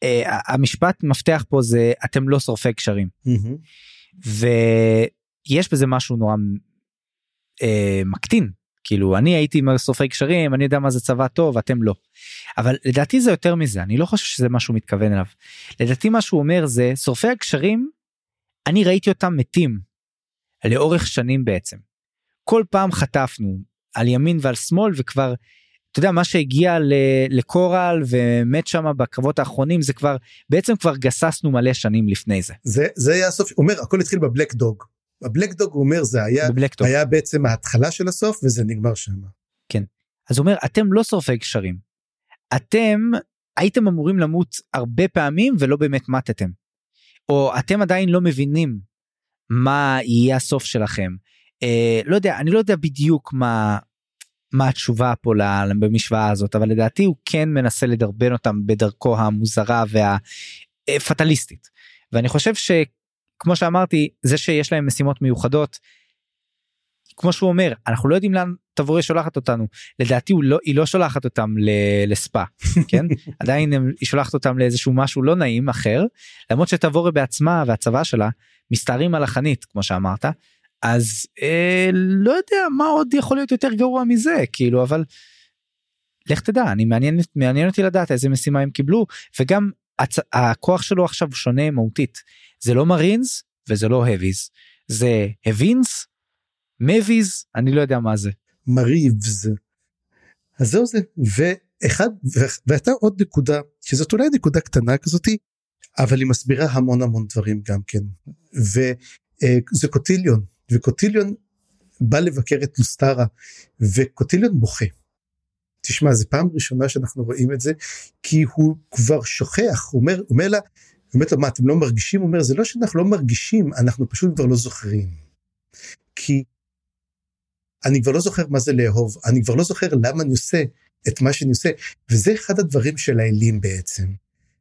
אה, המשפט מפתח פה זה אתם לא שורפי קשרים ויש בזה משהו נורא אה, מקטין כאילו אני הייתי שורפי קשרים אני יודע מה זה צבא טוב אתם לא. אבל לדעתי זה יותר מזה אני לא חושב שזה מה שהוא מתכוון אליו. לדעתי מה שהוא אומר זה שורפי הקשרים אני ראיתי אותם מתים לאורך שנים בעצם. כל פעם חטפנו על ימין ועל שמאל וכבר אתה יודע מה שהגיע לקורל ומת שם בקרבות האחרונים זה כבר בעצם כבר גססנו מלא שנים לפני זה. זה זה היה הסוף אומר הכל התחיל בבלק דוג. בבלק דוג הוא אומר זה היה. היה בעצם ההתחלה של הסוף וזה נגמר שם. אז הוא אומר אתם לא שורפי קשרים. אתם הייתם אמורים למות הרבה פעמים ולא באמת מתתם. או אתם עדיין לא מבינים מה יהיה הסוף שלכם. אה, לא יודע אני לא יודע בדיוק מה מה התשובה פה במשוואה הזאת אבל לדעתי הוא כן מנסה לדרבן אותם בדרכו המוזרה והפטליסטית. ואני חושב שכמו שאמרתי זה שיש להם משימות מיוחדות. כמו שהוא אומר אנחנו לא יודעים לאן תבורי שולחת אותנו. לדעתי הוא לא היא לא שולחת אותם ל- לספא [laughs] כן? עדיין הם- היא שולחת אותם לאיזשהו משהו לא נעים אחר. למרות שתבורי בעצמה והצבא שלה מסתערים על החנית כמו שאמרת אז אה, לא יודע מה עוד יכול להיות יותר גרוע מזה כאילו אבל לך תדע אני מעניין מעניין אותי לדעת איזה משימה הם קיבלו וגם הצ... הכוח שלו עכשיו שונה מהותית זה לא מרינס וזה לא הביז זה הבינס מביז אני לא יודע מה זה מריבס. אז זהו זה ואחד והייתה עוד נקודה שזאת אולי נקודה קטנה כזאתי אבל היא מסבירה המון המון דברים גם כן וזה קוטיליון וקוטיליון בא לבקר את לוסטרה וקוטיליון בוכה. תשמע זה פעם ראשונה שאנחנו רואים את זה כי הוא כבר שוכח הוא אומר אומר לה אומרת לו מה אתם לא מרגישים הוא אומר זה לא שאנחנו לא מרגישים אנחנו פשוט כבר לא זוכרים. כי אני כבר לא זוכר מה זה לאהוב אני כבר לא זוכר למה אני עושה את מה שאני עושה וזה אחד הדברים של האלים בעצם.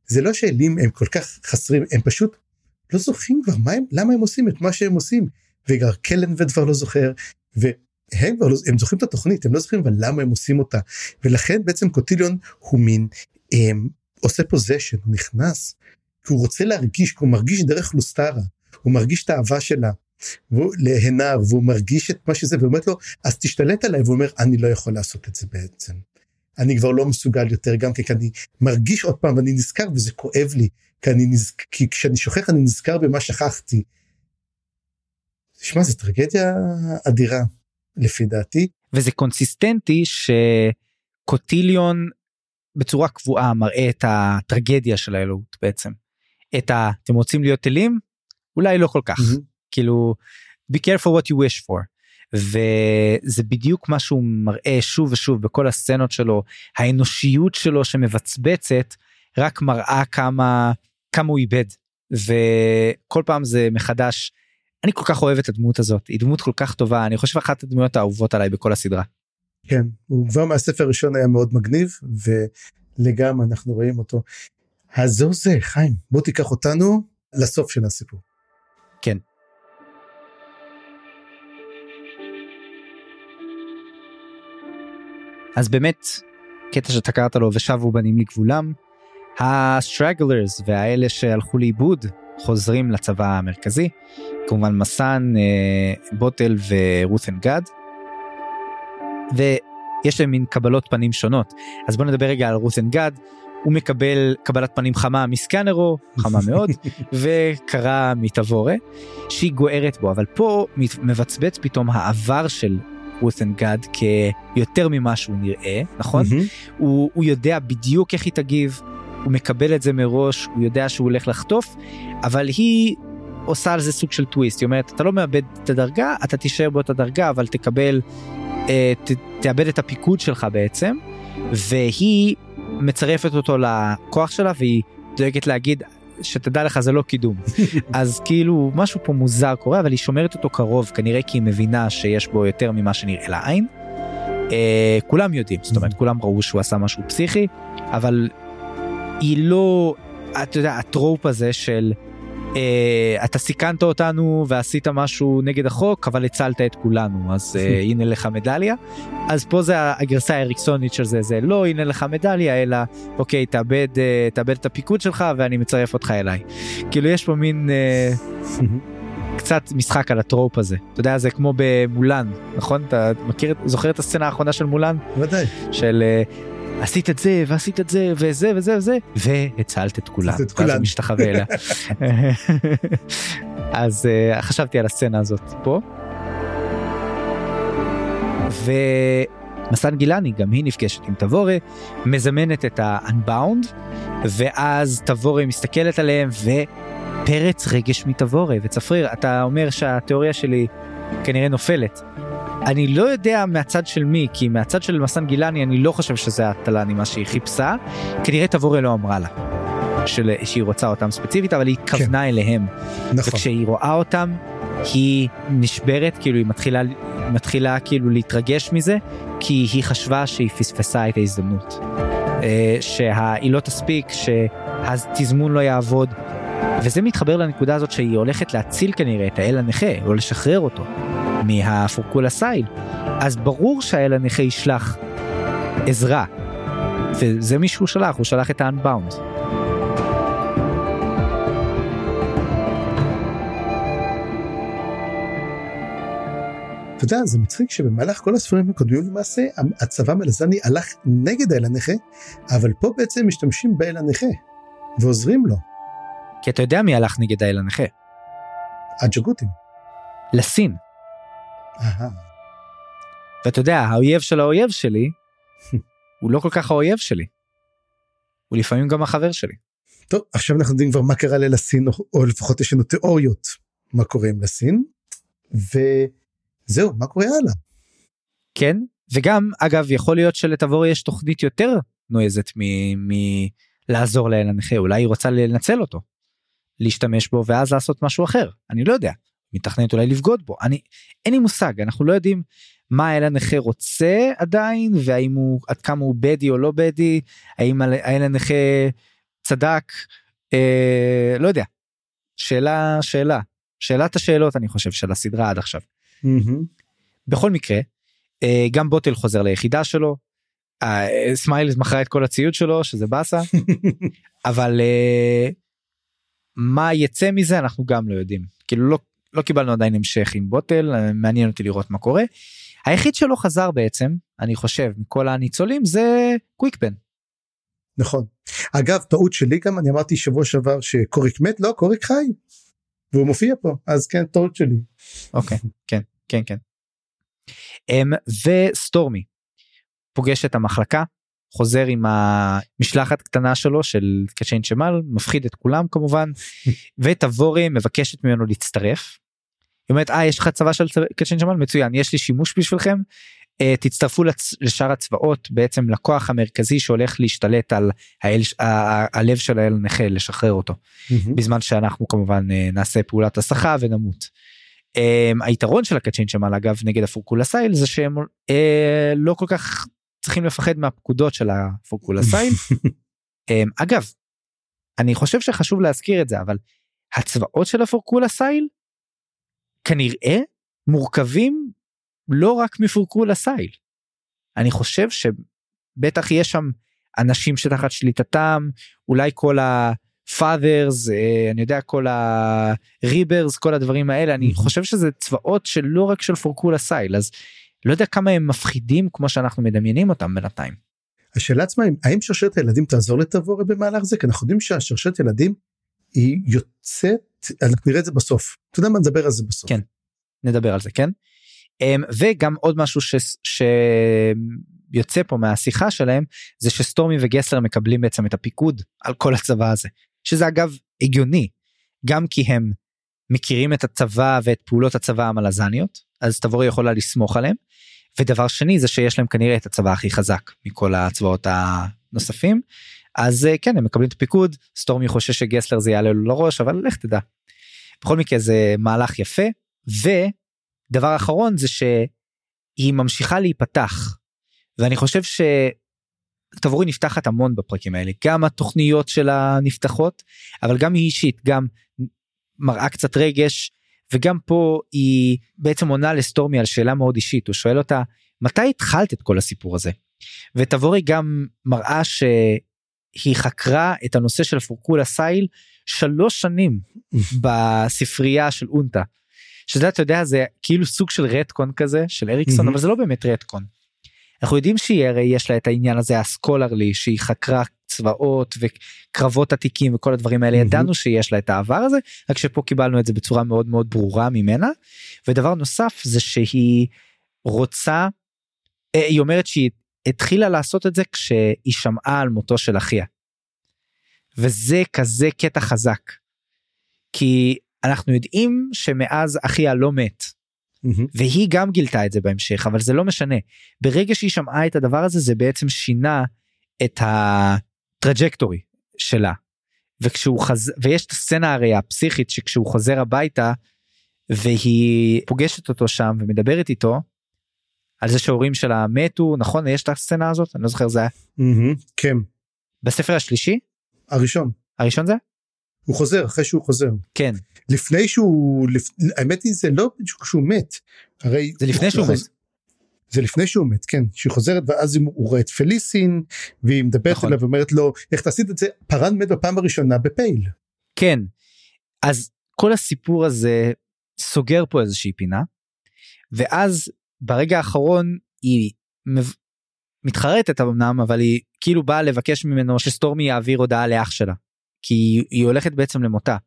זה לא שאלים הם כל כך חסרים הם פשוט לא זוכרים כבר מה הם למה הם עושים את מה שהם עושים. וגם קלנבד כבר לא זוכר והם כבר לא הם זוכרים את התוכנית הם לא זוכרים אבל למה הם עושים אותה ולכן בעצם קוטיליון הוא מין הם, עושה פוזיישן הוא נכנס כי הוא רוצה להרגיש כי הוא מרגיש דרך לוסטרה הוא מרגיש את האהבה שלה. והוא להנר והוא מרגיש את מה שזה ואומרת לו אז תשתלט עליי והוא אומר אני לא יכול לעשות את זה בעצם. אני כבר לא מסוגל יותר גם כי אני מרגיש עוד פעם ואני נזכר וזה כואב לי כי אני נזכר כי כשאני שוכח אני נזכר במה שכחתי. תשמע זו טרגדיה אדירה לפי דעתי. וזה קונסיסטנטי שקוטיליון בצורה קבועה מראה את הטרגדיה של האלוהות בעצם. את ה... אתם רוצים להיות אלים? אולי לא כל כך. Mm-hmm. כאילו be careful what you wish for. וזה בדיוק מה שהוא מראה שוב ושוב בכל הסצנות שלו האנושיות שלו שמבצבצת רק מראה כמה כמה הוא איבד וכל פעם זה מחדש אני כל כך אוהב את הדמות הזאת היא דמות כל כך טובה אני חושב אחת הדמויות האהובות עליי בכל הסדרה. כן הוא כבר מהספר הראשון היה מאוד מגניב ולגמרי אנחנו רואים אותו. אז זהו זה חיים בוא תיקח אותנו לסוף של הסיפור. כן. אז באמת קטע שאתה קראת לו ושבו בנים לגבולם הסטרגלרס והאלה שהלכו לאיבוד חוזרים לצבא המרכזי כמובן מסן אה, בוטל ורות'ן גד. ויש להם מין קבלות פנים שונות אז בוא נדבר רגע על רות'ן גד הוא מקבל קבלת פנים חמה מסקנרו חמה מאוד [laughs] וקרה מתבורה שהיא גוערת בו. אבל פה מבצבץ פתאום העבר של רות'ן גד כיותר ממה שהוא נראה נכון? mm-hmm. הוא, הוא יודע בדיוק איך היא תגיב הוא מקבל את זה מראש הוא יודע שהוא הולך לחטוף אבל היא עושה על זה סוג של טוויסט. היא אומרת אתה לא מאבד את הדרגה אתה תישאר באותה דרגה אבל תקבל אה, ת, תאבד את הפיקוד שלך בעצם. והיא מצרפת אותו לכוח שלה והיא דואגת להגיד שתדע לך זה לא קידום [laughs] אז כאילו משהו פה מוזר קורה אבל היא שומרת אותו קרוב כנראה כי היא מבינה שיש בו יותר ממה שנראה לעין. אה, כולם יודעים זאת אומרת כולם ראו שהוא עשה משהו פסיכי אבל היא לא אתה יודע הטרופ הזה של אה, אתה סיכנת אותנו ועשית משהו נגד החוק אבל הצלת את כולנו אז אה, [laughs] הנה לך מדליה. אז פה זה הגרסה האריקסונית של זה זה לא הנה לך מדליה אלא אוקיי תאבד אה, תאבד את הפיקוד שלך ואני מצרף אותך אליי. כאילו יש פה מין. אה, [laughs] קצת משחק על הטרופ הזה. אתה יודע זה כמו במולן נכון? אתה מכיר זוכר את הסצנה האחרונה של מולן? ודאי. של אה, עשית את זה ועשית את זה וזה וזה וזה והצלת את כולם. את כולם. ואז הוא משתחווה אליה. [laughs] אז uh, חשבתי על הסצנה הזאת פה. ומסן גילני גם היא נפגשת עם תבורה מזמנת את ה-unbound ואז תבורה מסתכלת עליהם ופרץ רגש מתבורה וצפריר אתה אומר שהתיאוריה שלי כנראה נופלת אני לא יודע מהצד של מי, כי מהצד של מסן גילני אני לא חושב שזה התל"ני מה שהיא חיפשה, כנראה תבורה לא אמרה לה. של, שהיא רוצה אותם ספציפית אבל היא התכוונה כן. אליהם. נכון. וכשהיא רואה אותם היא נשברת כאילו היא מתחילה מתחילה כאילו להתרגש מזה כי היא חשבה שהיא פספסה את ההזדמנות. אה, שהיא לא תספיק שהתזמון לא יעבוד. וזה מתחבר לנקודה הזאת שהיא הולכת להציל כנראה את האל הנכה או לשחרר אותו. מהפורקולה סייל, אז ברור שהאל הנכה ישלח עזרה. וזה מי שהוא שלח, הוא שלח את ה-unbound. אתה יודע, זה מצחיק שבמהלך כל הספרים הקודמים למעשה, הצבא מלזני הלך נגד האל הנכה, אבל פה בעצם משתמשים באל הנכה, ועוזרים לו. כי אתה יודע מי הלך נגד האל הנכה. הג'גותים. לסין. ואתה יודע האויב של האויב שלי [laughs] הוא לא כל כך האויב שלי. הוא לפעמים גם החבר שלי. טוב עכשיו אנחנו יודעים כבר מה קרה ללסין או, או לפחות יש לנו תיאוריות מה קורה עם לסין וזהו מה קורה הלאה. כן וגם אגב יכול להיות שלתבור יש תוכנית יותר נועזת מלעזור לאל הנכה אולי היא רוצה לנצל אותו. להשתמש בו ואז לעשות משהו אחר אני לא יודע מתכננת אולי לבגוד בו אני אין לי מושג אנחנו לא יודעים מה האל הנכה רוצה עדיין והאם הוא עד כמה הוא בדי או לא בדי האם האל הנכה צדק אה, לא יודע שאלה שאלה שאלת השאלות אני חושב של הסדרה עד עכשיו. בכל מקרה אה, גם בוטל חוזר ליחידה שלו. אה, סמיילס מכרה את כל הציוד שלו שזה באסה [laughs] אבל אה, מה יצא מזה אנחנו גם לא יודעים כאילו לא לא קיבלנו עדיין המשך עם בוטל מעניין אותי לראות מה קורה. היחיד שלא חזר בעצם אני חושב מכל הניצולים זה קוויקפן. נכון אגב טעות שלי גם אני אמרתי שבוע שעבר שקוריק מת לא קוריק חי. והוא מופיע פה אז כן טעות שלי. אוקיי כן כן כן. Um, וסטורמי פוגש את המחלקה חוזר עם המשלחת קטנה שלו של קצ'יין שמל מפחיד את כולם כמובן [laughs] ותבורי מבקשת ממנו להצטרף. היא אומרת אה יש לך צבא של קצ'יין שמל מצוין יש לי שימוש בשבילכם uh, תצטרפו לצ... לשאר הצבאות בעצם לכוח המרכזי שהולך להשתלט על האל... ה... הלב של האל הנכה לשחרר אותו mm-hmm. בזמן שאנחנו כמובן uh, נעשה פעולת הסחה ונמות. Um, היתרון של הקצ'ין שמל אגב נגד הפורקולסייל זה שהם uh, לא כל כך צריכים לפחד מהפקודות של הפורקולסייל. um, [laughs] אגב אני חושב שחשוב להזכיר את זה אבל הצבאות של הפורקולסייל כנראה מורכבים לא רק מפורקולה סייל. אני חושב שבטח יש שם אנשים שתחת שליטתם אולי כל ה-fathers אה, אני יודע כל ה-ריברס כל הדברים האלה אני חושב שזה צבאות שלא רק של פורקולה סייל אז לא יודע כמה הם מפחידים כמו שאנחנו מדמיינים אותם בינתיים. השאלה עצמה האם שרשרת הילדים תעזור לתבורי במהלך זה כי אנחנו יודעים שהשרשרת ילדים היא יוצאת אנחנו נראה את זה בסוף אתה יודע מה נדבר על זה בסוף. כן נדבר על זה כן. אמ, וגם עוד משהו ש... שיוצא פה מהשיחה שלהם זה שסטורמי וגסלר מקבלים בעצם את הפיקוד על כל הצבא הזה שזה אגב הגיוני גם כי הם מכירים את הצבא ואת פעולות הצבא המלזניות אז תבורי יכולה לסמוך עליהם. ודבר שני זה שיש להם כנראה את הצבא הכי חזק מכל הצבאות הנוספים אז אה, כן הם מקבלים את הפיקוד סטורמי חושש שגסלר זה יעלה לו לראש אבל לך תדע. בכל מקרה זה מהלך יפה ו... דבר אחרון זה שהיא ממשיכה להיפתח ואני חושב שתבורי נפתחת המון בפרקים האלה גם התוכניות שלה נפתחות אבל גם היא אישית גם מראה קצת רגש וגם פה היא בעצם עונה לסטורמי על שאלה מאוד אישית הוא שואל אותה מתי התחלת את כל הסיפור הזה ותבורי גם מראה שהיא חקרה את הנושא של פורקולה סייל שלוש שנים בספרייה של אונטה. שזה אתה יודע זה כאילו סוג של רטקון כזה של אריקסון אבל זה לא באמת רטקון. אנחנו יודעים שהיא הרי יש לה את העניין הזה הסקולרלי שהיא חקרה צבאות וקרבות עתיקים וכל הדברים האלה. ידענו שיש לה את העבר הזה רק שפה קיבלנו את זה בצורה מאוד מאוד ברורה ממנה. ודבר נוסף זה שהיא רוצה אה, היא אומרת שהיא התחילה לעשות את זה כשהיא שמעה על מותו של אחיה. וזה כזה קטע חזק. כי אנחנו יודעים שמאז אחיה לא מת. Mm-hmm. והיא גם גילתה את זה בהמשך אבל זה לא משנה ברגע שהיא שמעה את הדבר הזה זה בעצם שינה את הטראג'קטורי שלה וכשהוא חז... ויש את הסצנה הרי הפסיכית שכשהוא חוזר הביתה והיא פוגשת אותו שם ומדברת איתו על זה שההורים שלה מתו נכון יש את הסצנה הזאת אני לא זוכר זה היה. Mm-hmm, כן. בספר השלישי? הראשון. הראשון זה? הוא חוזר אחרי שהוא חוזר. כן. לפני שהוא האמת היא זה לא כשהוא מת הרי זה לפני שהוא מת. זה לפני שהוא מת כן שהיא חוזרת ואז הוא רואה את פליסין והיא מדברת נכון. אליו ואומרת לו איך תעשית את זה פארן מת בפעם הראשונה בפייל. כן אז כל הסיפור הזה סוגר פה איזושהי פינה ואז ברגע האחרון היא מתחרטת אמנם אבל היא כאילו באה לבקש ממנו שסטורמי יעביר הודעה לאח שלה כי היא הולכת בעצם למותה.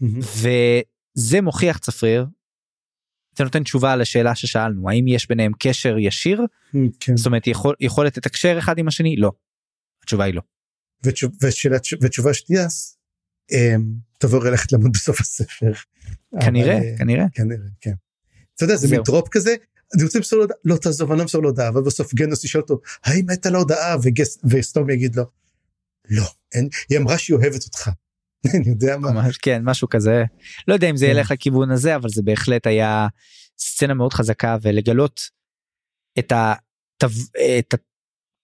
וזה מוכיח צפריר. זה נותן תשובה על השאלה ששאלנו האם יש ביניהם קשר ישיר כן. זאת אומרת יכול, יכולת לתקשר אחד עם השני לא. התשובה היא לא. ותשוב, ושאלה, ותשובה שנייה אמ, תבוא ללכת למות בסוף הספר. כנראה אבל, כנראה כנראה כן. אתה יודע זה מין טרופ כזה אני רוצה למסור לו הודעה, לא תעזוב, אני לא אמסור לו הודעה, אבל בסוף גנוס ישאל אותו, האם הייתה לו הודעה, וגס- וסטום יגיד לו, לא, אין, היא אמרה שהיא אוהבת אותך. [laughs] אני יודע מה. ממש כן משהו כזה לא יודע אם זה כן. ילך לכיוון הזה אבל זה בהחלט היה סצנה מאוד חזקה ולגלות את, התו, את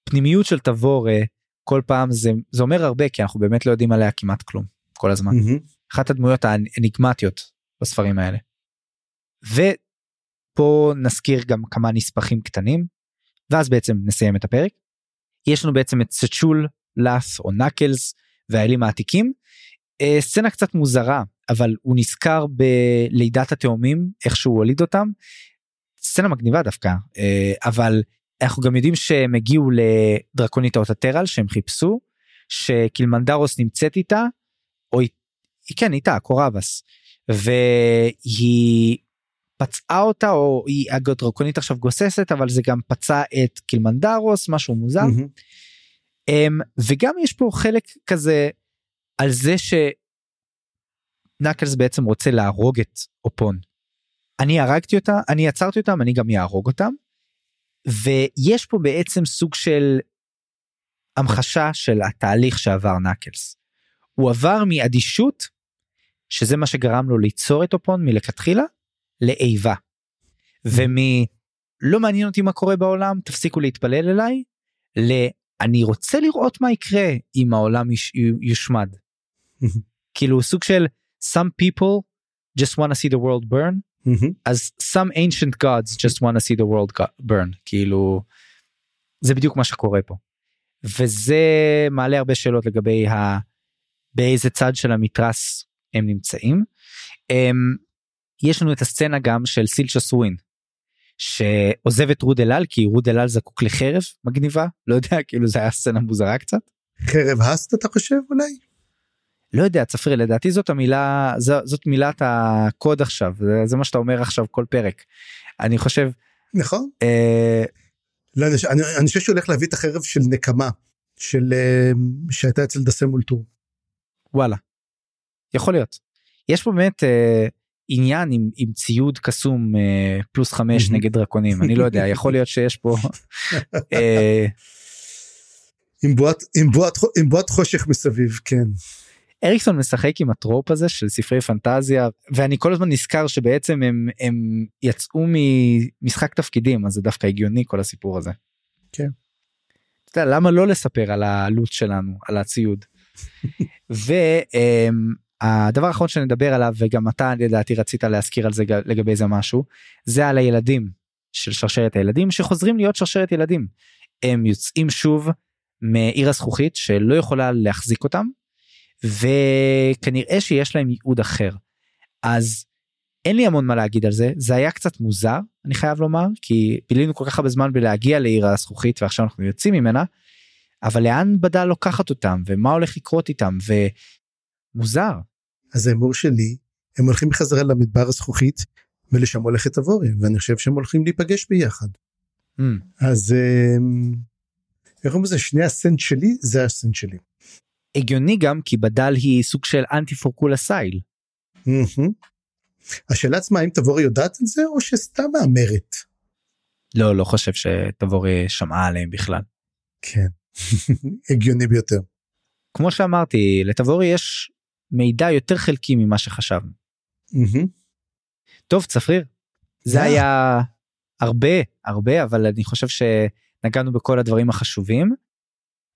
הפנימיות של תבור אה, כל פעם זה זה אומר הרבה כי אנחנו באמת לא יודעים עליה כמעט כלום כל הזמן. אחת הדמויות האניגמטיות בספרים האלה. ופה נזכיר גם כמה נספחים קטנים ואז בעצם נסיים את הפרק. יש לנו בעצם את סצ'ול לאס או נקלס והאלים העתיקים. אה, סצנה קצת מוזרה אבל הוא נזכר בלידת התאומים איך שהוא הוליד אותם. סצנה מגניבה דווקא אה, אבל אנחנו גם יודעים שהם הגיעו לדרקונית האוטטרל שהם חיפשו שקילמנדרוס נמצאת איתה או היא כן איתה קוראבס והיא פצעה אותה או היא הדרקונית עכשיו גוססת אבל זה גם פצע את קילמנדרוס משהו מוזר. Um, וגם יש פה חלק כזה על זה שנקלס בעצם רוצה להרוג את אופון. אני הרגתי אותה, אני עצרתי אותם, אני גם יהרוג אותם. ויש פה בעצם סוג של המחשה של התהליך שעבר נקלס. הוא עבר מאדישות, שזה מה שגרם לו ליצור את אופון מלכתחילה, לאיבה. ומ... לא מעניין אותי מה קורה בעולם, תפסיקו להתפלל אליי, ל... אני רוצה לראות מה יקרה אם העולם יש, יושמד. [laughs] כאילו סוג של some people just want to see the world burn. [laughs] אז some ancient gods just want to see the world burn כאילו זה בדיוק מה שקורה פה. וזה מעלה הרבה שאלות לגבי ה... באיזה צד של המתרס הם נמצאים. Um, יש לנו את הסצנה גם של סילצ'ס ווין שעוזב את רוד אלעל כי רוד אלעל זקוק לחרב מגניבה לא יודע כאילו זה היה סצנה מוזרה קצת. חרב האסט אתה חושב אולי? לא יודע צפרי לדעתי זאת המילה זאת מילת הקוד עכשיו זה, זה מה שאתה אומר עכשיו כל פרק. אני חושב נכון? אה, לא, אני, אני, אני חושב שהוא הולך להביא את החרב של נקמה של אה, שהייתה אצל דסה מולטור. וואלה. יכול להיות. יש פה באמת אה, עניין עם, עם ציוד קסום אה, פלוס חמש. נגד דרקונים אני לא יודע יכול להיות שיש פה. [laughs] אה, עם בועת עם בועת עם בועת חושך מסביב כן. אריקסון משחק עם הטרופ הזה של ספרי פנטזיה ואני כל הזמן נזכר שבעצם הם הם יצאו ממשחק תפקידים אז זה דווקא הגיוני כל הסיפור הזה. כן. אתה יודע, למה לא לספר על הלוט שלנו על הציוד. [laughs] והדבר האחרון שנדבר עליו וגם אתה לדעתי רצית להזכיר על זה לגבי זה משהו זה על הילדים של שרשרת הילדים שחוזרים להיות שרשרת ילדים. הם יוצאים שוב מעיר הזכוכית שלא יכולה להחזיק אותם וכנראה שיש להם ייעוד אחר. אז אין לי המון מה להגיד על זה זה היה קצת מוזר אני חייב לומר כי בילינו כל כך הרבה זמן בלהגיע לעיר הזכוכית ועכשיו אנחנו יוצאים ממנה אבל לאן בדל לוקחת אותם ומה הולך לקרות איתם ומוזר אז ההימור שלי הם הולכים בחזרה למדבר הזכוכית ולשם הולכת אבורי ואני חושב שהם הולכים להיפגש ביחד. mm, אז אה, איך אומרים לזה שני הסנט שלי זה הסנט שלי. הגיוני גם כי בדל היא סוג של אנטי פורקולה סייל מהמם. השאלה עצמה האם תבורי יודעת על זה או שסתם מהמרת. לא לא חושב שתבורי שמעה עליהם בכלל. כן. [laughs] הגיוני ביותר. כמו שאמרתי לתבורי יש מידע יותר חלקי ממה שחשבנו. מהמם. טוב צפריר זה יא. היה הרבה הרבה אבל אני חושב שנגענו בכל הדברים החשובים.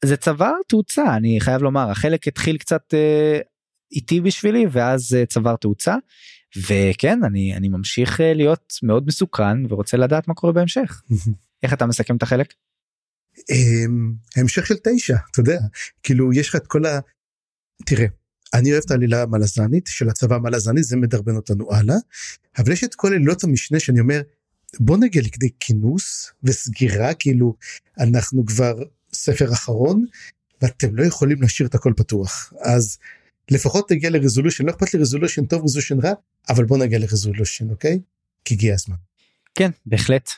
זה צבר תאוצה אני חייב לומר החלק התחיל קצת אה, איטי בשבילי ואז אה, צבר תאוצה וכן אני אני ממשיך אה, להיות מאוד מסוקרן ורוצה לדעת מה קורה בהמשך איך אתה מסכם את החלק אמ, המשך של תשע אתה יודע כאילו יש לך את כל ה... תראה אני אוהב את העלילה המלזנית של הצבא המלזני זה מדרבן אותנו הלאה אבל יש את כל עלילות המשנה שאני אומר בוא נגיע לכדי כינוס וסגירה כאילו אנחנו כבר ספר אחרון ואתם לא יכולים להשאיר את הכל פתוח אז לפחות תגיע לרזולושן לא אכפת לי רזולושן טוב רזולושן רע אבל בוא נגיע לרזולושן אוקיי כי הגיע הזמן. כן בהחלט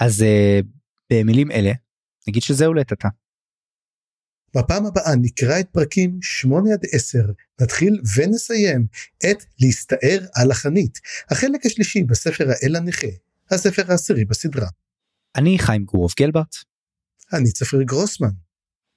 אז אה, במילים אלה נגיד שזהו עתה. בפעם הבאה נקרא את פרקים 8 עד 10, נתחיל ונסיים את להסתער על החנית, החלק השלישי בספר האל הנכה, הספר העשירי בסדרה. אני חיים גורוב גלברט, אני צפריר גרוסמן.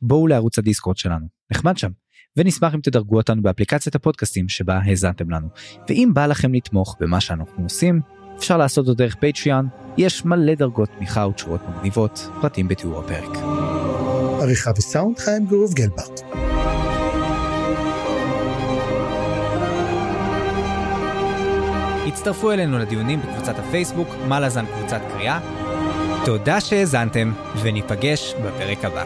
בואו לערוץ הדיסקורד שלנו, נחמד שם. ונשמח אם תדרגו אותנו באפליקציית הפודקאסטים שבה האזנתם לנו. ואם בא לכם לתמוך במה שאנחנו עושים, אפשר לעשות זאת דרך פטריאן, יש מלא דרגות תמיכה ותשורות מגניבות, פרטים בתיאור הפרק. עריכה וסאונד חיים גורוב גלברט. הצטרפו אלינו לדיונים בקבוצת הפייסבוק, מה לזן קבוצת קריאה. תודה שהאזנתם, וניפגש בפרק הבא.